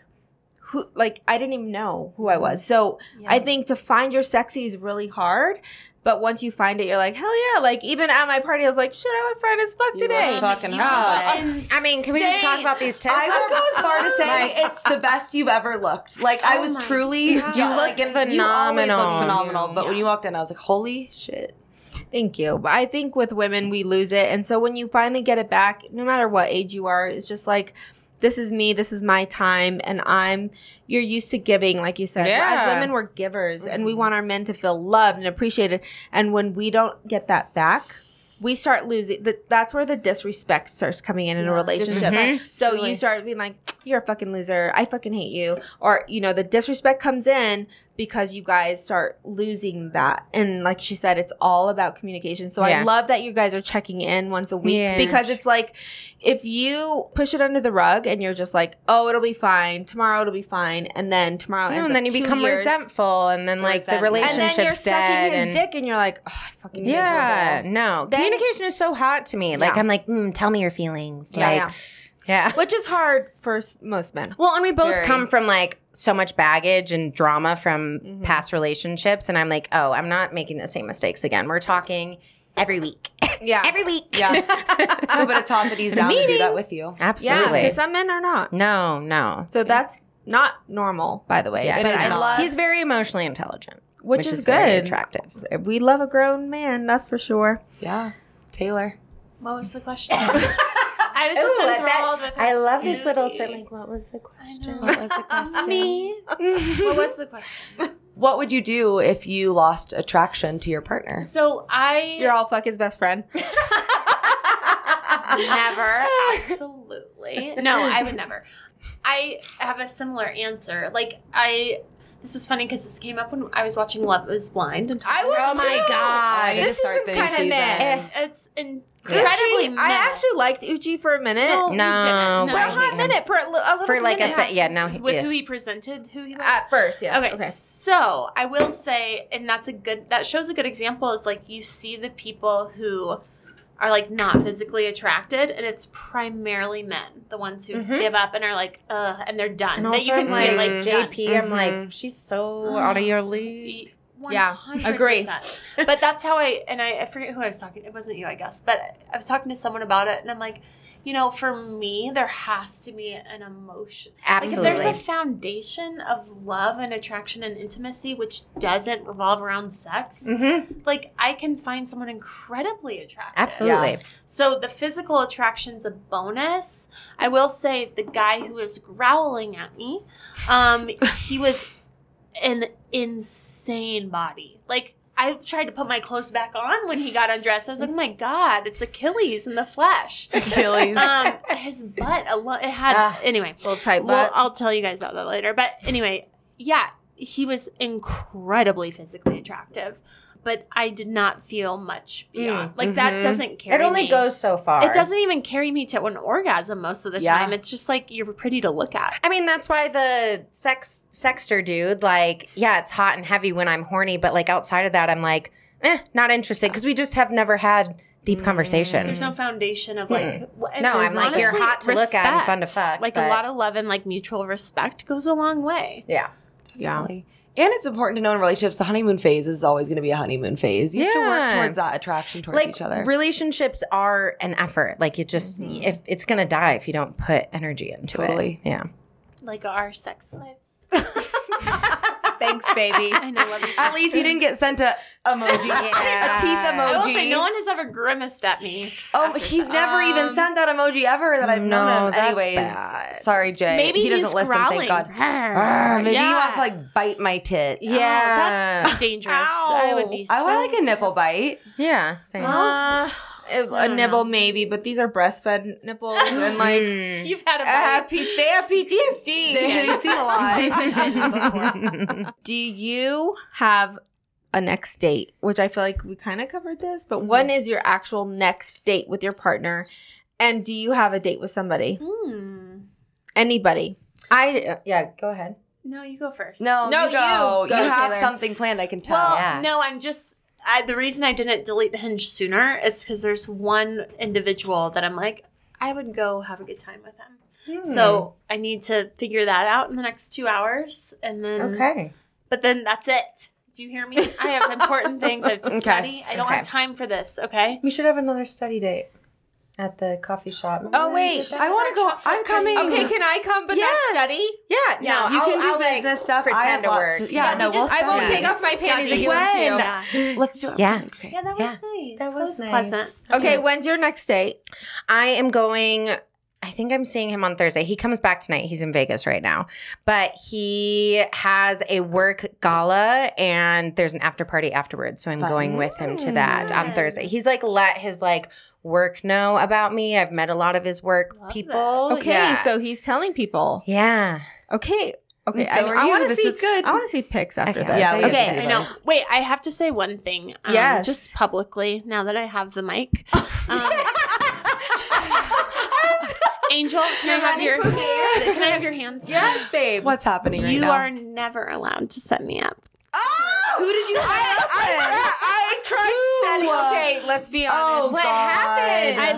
who like I didn't even know who I was. So I think to find your sexy is really hard. But once you find it, you're like, hell yeah! Like even at my party, I was like, shit, I look fine as fuck today. fucking You hot. I mean, can we just talk about these tips? I would go as far to say it's the best you've ever looked. Like I oh was truly, God. you You look looked You always look phenomenal. But when you walked in, I was like, holy shit. Thank you. But I think with women, we lose it. And so when you finally get it back, no matter what age you are, it's just like, this is me, this is my time, and I'm, you're used to giving, like you said. As women, we're givers, and we mm-hmm. want our men to feel loved and appreciated. And when we don't get that back, we start losing. The, that's where the disrespect starts coming in in a relationship. Mm-hmm. So you start being like, "You're a fucking loser. I fucking hate you," or you know, the disrespect comes in because you guys start losing that. And like she said, it's all about communication. So I love that you guys are checking in once a week Yeah. because it's like if you push it under the rug and you're just like, "Oh, it'll be fine. Tomorrow it'll be fine," and then tomorrow, No, and then you become years, resentful, and then like the Resentment. and then you're sucking dead. his and, dick, and you're like, "Oh, I fucking Yeah, no. Then- Communication is so hot to me. Like Yeah. I'm like, mm, tell me your feelings. Yeah, like, yeah. yeah. which is hard for most men. Well, and we both Very. come from like so much baggage and drama from Mm-hmm. past relationships, and I'm like, oh, I'm not making the same mistakes again. We're talking every week. Yeah. every week. Yeah. no, but it's hot that he's down to do that with you. Yeah, Absolutely. because some men are not. no, no. So that's not normal, by the way. Yeah, It but I love, He's very emotionally intelligent, which, is, very good. attractive. We love a grown man, that's for sure. Yeah. Taylor. What was the question? I was just enthralled with her. I love this little beauty. thing. Like, what was the question? What was the question? Me. what was the question? What would you do if you lost attraction to your partner? So I You're all fuck his best friend. never absolutely no i would never i have a similar answer like i this is funny because this came up when i was watching love is blind and I was Oh my. God. This start season's this kind of season. meh. Eh, it's incredibly Uche, I actually liked Uche for a minute. no, No, you didn't. for a I no. hot minute, for a, li- a little For like a set, yeah. Now, with yeah. who he presented who he was At first, yes. Okay, Okay. so I will say, and that's a good, that shows a good example is like you see the people who are like not physically attracted, and it's primarily men, the ones who Mhm. give up and are like, uh, and they're done. And that you can I'm see it like, like JP, I'm Mhm. like, she's so out of your league. Yeah, 100%. agree. but that's how I and I, I forget who I was talking. It wasn't you, I guess. But I was talking to someone about it, and I'm like, you know, for me, there has to be an emotion. Like if there's a foundation of love and attraction and intimacy which doesn't revolve around sex, Mm-hmm. like I can find someone incredibly attractive. Absolutely. So the physical attraction's a bonus. I will say the guy who was growling at me, um, he was an insane body. Like I tried to put my clothes back on when he got undressed. I was like, oh my god, it's Achilles in the flesh. Achilles. Um, his butt, a lo- it had Ah. anyway. Little tight Well, butt. I'll tell you guys about that later. But anyway, yeah, he was incredibly physically attractive, but I did not feel much beyond. like that mhm. doesn't carry. It only me. goes so far. It doesn't even carry me to an orgasm most of the Yeah. time. It's just like you're pretty to look at. I mean, that's why the sex sexter dude, like, yeah, it's hot and heavy when I'm horny, but like outside of that, I'm like, eh, not interested because we just have never had deep conversation. There's no foundation of like. wh- and No, I'm like, you're hot to look at and fun to fuck, Like but- a lot of love and like mutual respect goes a long way. yeah. yeah. Definitely. And it's important to know in relationships, the honeymoon phase is always going to be a honeymoon phase. You have to Yeah. work towards that attraction towards Like each other. relationships are an effort. Like it just mm-hmm. if it's gonna die if you don't put energy into Totally. it. Totally. Yeah. Like our sex lives. Thanks, baby. I know. Love you. At least you didn't get sent a emoji, Yeah. a teeth I will say, emoji. no one has ever grimaced at me. oh, he's sex. never even Um, sent that emoji ever that I've No, known him. that's Anyways, bad. sorry, Jay. Maybe he doesn't he's listen. growling. Thank God. Arr, maybe he wants to like bite my tit. Oh, that's dangerous. I would be. I so want like a nipple bite. Yeah. Same. Uh, a, a don't nibble know. maybe, but these are breastfed nipples and like Mm. You've had a have bite. P- they have PTSD. They've seen a lot. Do you have a next date? Which I feel like we kind of covered this, but when is your actual next date with your partner? And do you have a date with somebody? Hmm. Anybody? I uh, yeah. Go ahead. No, you go first. No, No, you go. you. You, have Taylor. something planned. I can tell. Well, Yeah. no, I'm just. I, the reason I didn't delete the Hinge sooner is because there's one individual that I'm like, I would go have a good time with him. Hmm. So I need to figure that out in the next two hours, and then Okay. But then that's it. Do you hear me? I have important things I have to Okay. study. I don't Okay. have time for this. Okay. We should have another study date at the coffee shop. Oh wait. I want to go. I'm coming. Okay, can I come but not study? Yeah, Yeah, no, You I'll, can do I'll, like, business stuff. I Pretend have to work. of- yeah, no, we we'll just- I won't take off my panties and give them to you. Yeah. Let's do it. Yeah. Okay. Yeah, that was Yeah. nice. That was nice. pleasant. Okay, when's your next date? I am going. I think I'm seeing him on Thursday. He comes back tonight. He's in Vegas right now. But he has a work gala and there's an after party afterwards. So I'm going with him to that on mm. Thursday. He's like let his like work know about me. I've met a lot of his work Love people. Okay, Yeah. so he's telling people. yeah. Okay. Okay, so I, I want to see. is good. I want to see pics after Okay, this. Yeah, we okay. I know. Wait, I have to say one thing. Um, Yes. Just publicly, now that I have the mic. Um, Angel, can I have your can I have your hands? Yes, babe. What's happening right You now? are never allowed to set me up. Oh, Who did you I, I tried setting. Okay, let's be honest. Oh, What God. happened?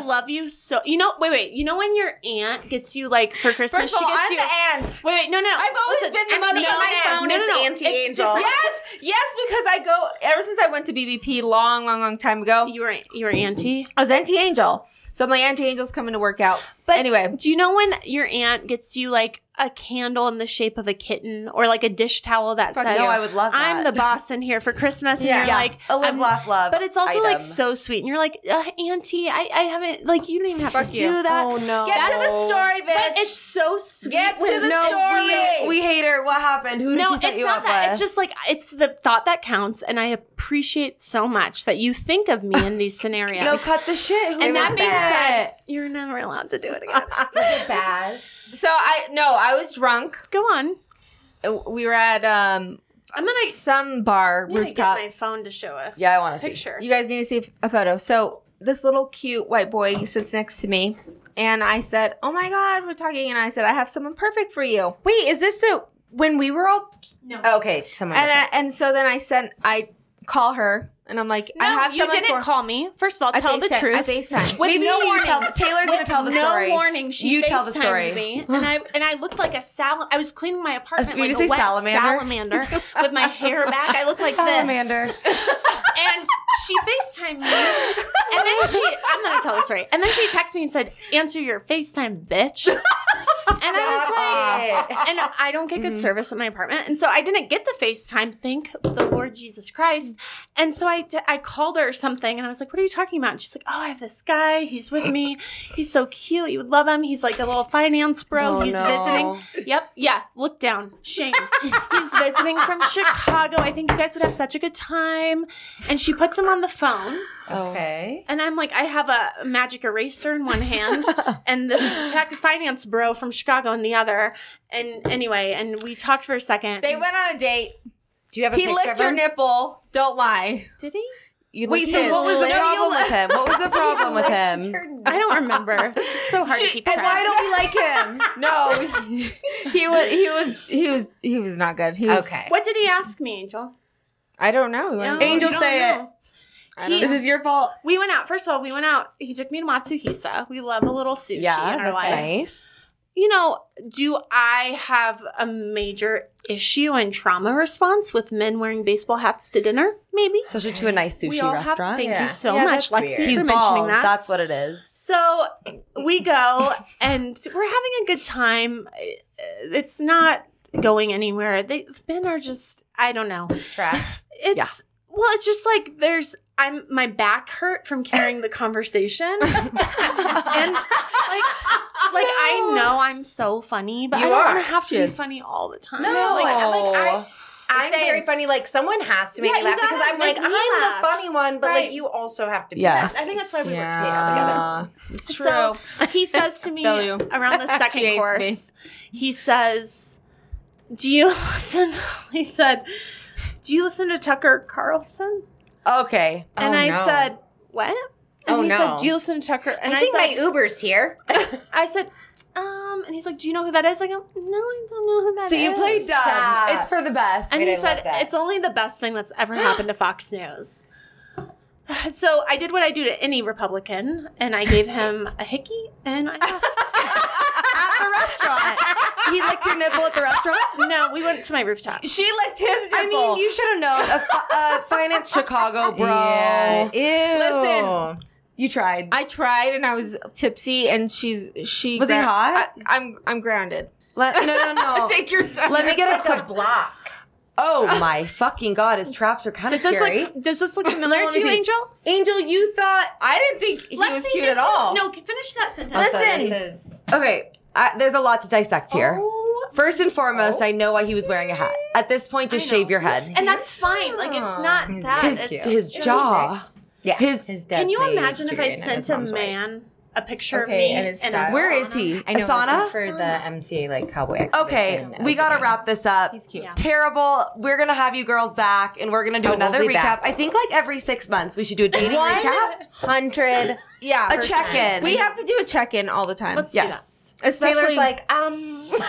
I love you so. You know, wait, wait. You know when your aunt gets you like for Christmas, First of all, she gets I'm you. the aunt. Wait, wait, no, no. I've always Listen, been the mother of my phone. No, no, it's no. Auntie It's Angel. different. Yes, yes, because I go ever since I went to BBP long, long, long time ago. You were you were auntie. I was Auntie Angel. So my Auntie Angel's coming to work out. But anyway, do you know when your aunt gets you like a candle in the shape of a kitten or like a dish towel that Fuck says, no, I would love that. I'm the boss in here for Christmas," and Yeah. you're Yeah, like, a live, I'm- laugh, love. But it's also like so sweet, and you're like, uh, "Auntie, I, I haven't like you don't even have Fuck to you. do that." Oh no. get to the story, bitch. But it's so sweet. Get to when- the no, story. we, we hate her. What happened? Who did no, you set it's you not up that. with? It's just like it's the thought that counts, and I appreciate so much that you think of me in these scenarios. no, cut the shit. Who and that was being that? said, you're never allowed to do it again. Bad. so I no, I was drunk. Go on. We were at um I'm gonna, some bar I'm gonna get rooftop. my phone to show a yeah, I want to see. picture. You guys need to see a photo. So this little cute white boy sits next to me, and I said, "Oh my god, we're talking." And I said, "I have someone perfect for you." Wait, is this the when we were all? No. Okay, someone. And I, and so then I sent, I call her, and I'm like, No, "I have you didn't for." call me. First of all, I tell the FaceTime- truth. I FaceTime. With Maybe no you warning. tell. Taylor's gonna tell the story. no story. warning. She you tell the story. Me, and I and I looked like a sal. I was cleaning my apartment you like a wet salamander? salamander with my hair back. I look like Salamander. this. And she FaceTimed me, and then she. I'm gonna tell the story. And then she texted me and said, "Answer your FaceTime, bitch." And I was like, and I don't get good Mm-hmm. service at my apartment, and so I didn't get the FaceTime. Thank the Lord Jesus Christ. And so I, d- I called her or something, and I was like, "What are you talking about?" And she's like, "Oh, I have this guy. He's with me. He's so cute. You would love him. He's like a little finance bro. Oh, He's no. visiting. Yep, yeah. Look down. Shame. He's visiting from Chicago. I think you guys would have such a good time." And she puts him on the phone. Oh. okay. And I'm like, I have a magic eraser in one hand and this tech finance bro from Chicago in the other. And anyway, and we talked for a second. They went on a date. Do you have a He picture licked of your him? nipple. Don't lie. Did he? You Wait, licked so his. what was the No, problem li- with him? What was the problem with him? I don't remember. It's so hard to She- keep track. And why don't we like him? No, he, he was. He was. He was. He was not good. He was, Okay. what did he ask me, Angel? I don't know. No, Angel, you don't say it. know. I don't He- This is your fault. We went out. First of all, we went out. He took me to Matsuhisa. We love a little sushi Yeah, in our that's life. nice. You know, do I have a major issue and trauma response with men wearing baseball hats to dinner? Maybe. Especially to a nice sushi all have- restaurant. thank Yeah. you so Yeah, much, Lexi, weird. He's for mentioning bald. that. That's what it is. So we go and we're having a good time. It's not going anywhere. They men are just I don't know. Trash. It's Yeah. well, it's just like there's I'm my back hurt from carrying the conversation. and like like I know I'm so funny, but You I don't want to have to She be funny all the time. No, like, like, I'm like, I-. I'm Same. very funny. Like someone has to make Yeah, me laugh because I'm like I'm me the funny one, but Right. like you also have to be. Yes. I think that's why we work together. It's true. So he says to me around the second hates course, he says, Do you listen? He said, Do you listen to Tucker Carlson? Okay. And Oh, I no. said, What? And Oh, he no. said, Do you listen to Tucker? And I I, think said, my Uber's here. I said, um, and he's like, Do you know who that is? I go, No, I don't know who that is. So you played dumb. Stop. It's for the best. And Wait, he I said. It's only the best thing that's ever happened to Fox News. So I did what I do to any Republican, and I gave him a hickey, and I left. At the restaurant. He licked your nipple at the restaurant. No, we went to my rooftop. She licked his nipple. I mean, you should have known. A fi- uh, finance Chicago, bro. Yeah. Ew. Listen. You tried. I tried and I was tipsy, and she's she Was he hot? I, I'm I'm grounded. Let, no, no, no. Take your time. Let me get a quick. block. Oh my fucking god! His traps are kind of Does this scary. look does this look familiar to you. Angel? Angel, you thought I didn't think he was cute you- at all. No, finish that sentence. Listen. okay. I, there's a lot to dissect here. Oh. First and foremost, I know why he was wearing a hat. At this point, just shave your head. And that's fine. Like it's not He's that. His, It's his just- jaw. Yeah. His- his dad Can you imagine if I Julian and his sent a mom's wife. man a picture Okay, of me and his in style. a Where is he? I know Asana? this is for the MCA like cowboy. Okay, we gotta wrap this up. He's cute. Yeah. Terrible. We're gonna have you girls back, and we're gonna do Oh, we'll another recap. back. I think like every six months we should do a dating recap, Hundred. Yeah, a check-in. We have to do a check-in all the time. Let's yes. Especially Taylor's like, um.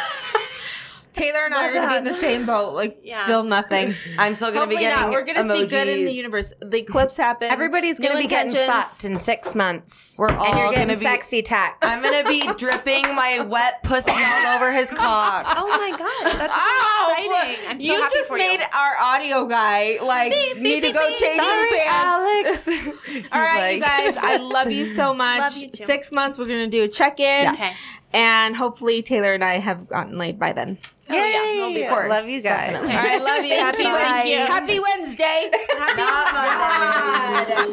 Taylor and I are going to be in the same boat. Like, Yeah. still nothing. I'm still gonna be getting. not. We're going to be good in the emoji. universe. The eclipse happened. Everybody's gonna be getting fucked in six months. We're all gonna be- sexy text. I'm gonna be dripping my wet pussy all over his cock. Oh my god, that's Ow, so exciting! I'm so you happy just for made you. our audio guy like need to go change Sorry, his pants. Alex. All right, you guys, I love you so much. Love you too. Six months, we're gonna do a check-in, Okay. And hopefully Taylor and I have gotten laid by then. Oh, yeah, we'll be Of course. Love you guys. All right, love you. Happy you. Thank Wednesday. Happy Wednesday. Not Monday.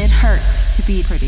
It hurts to be pretty, pretty, pretty.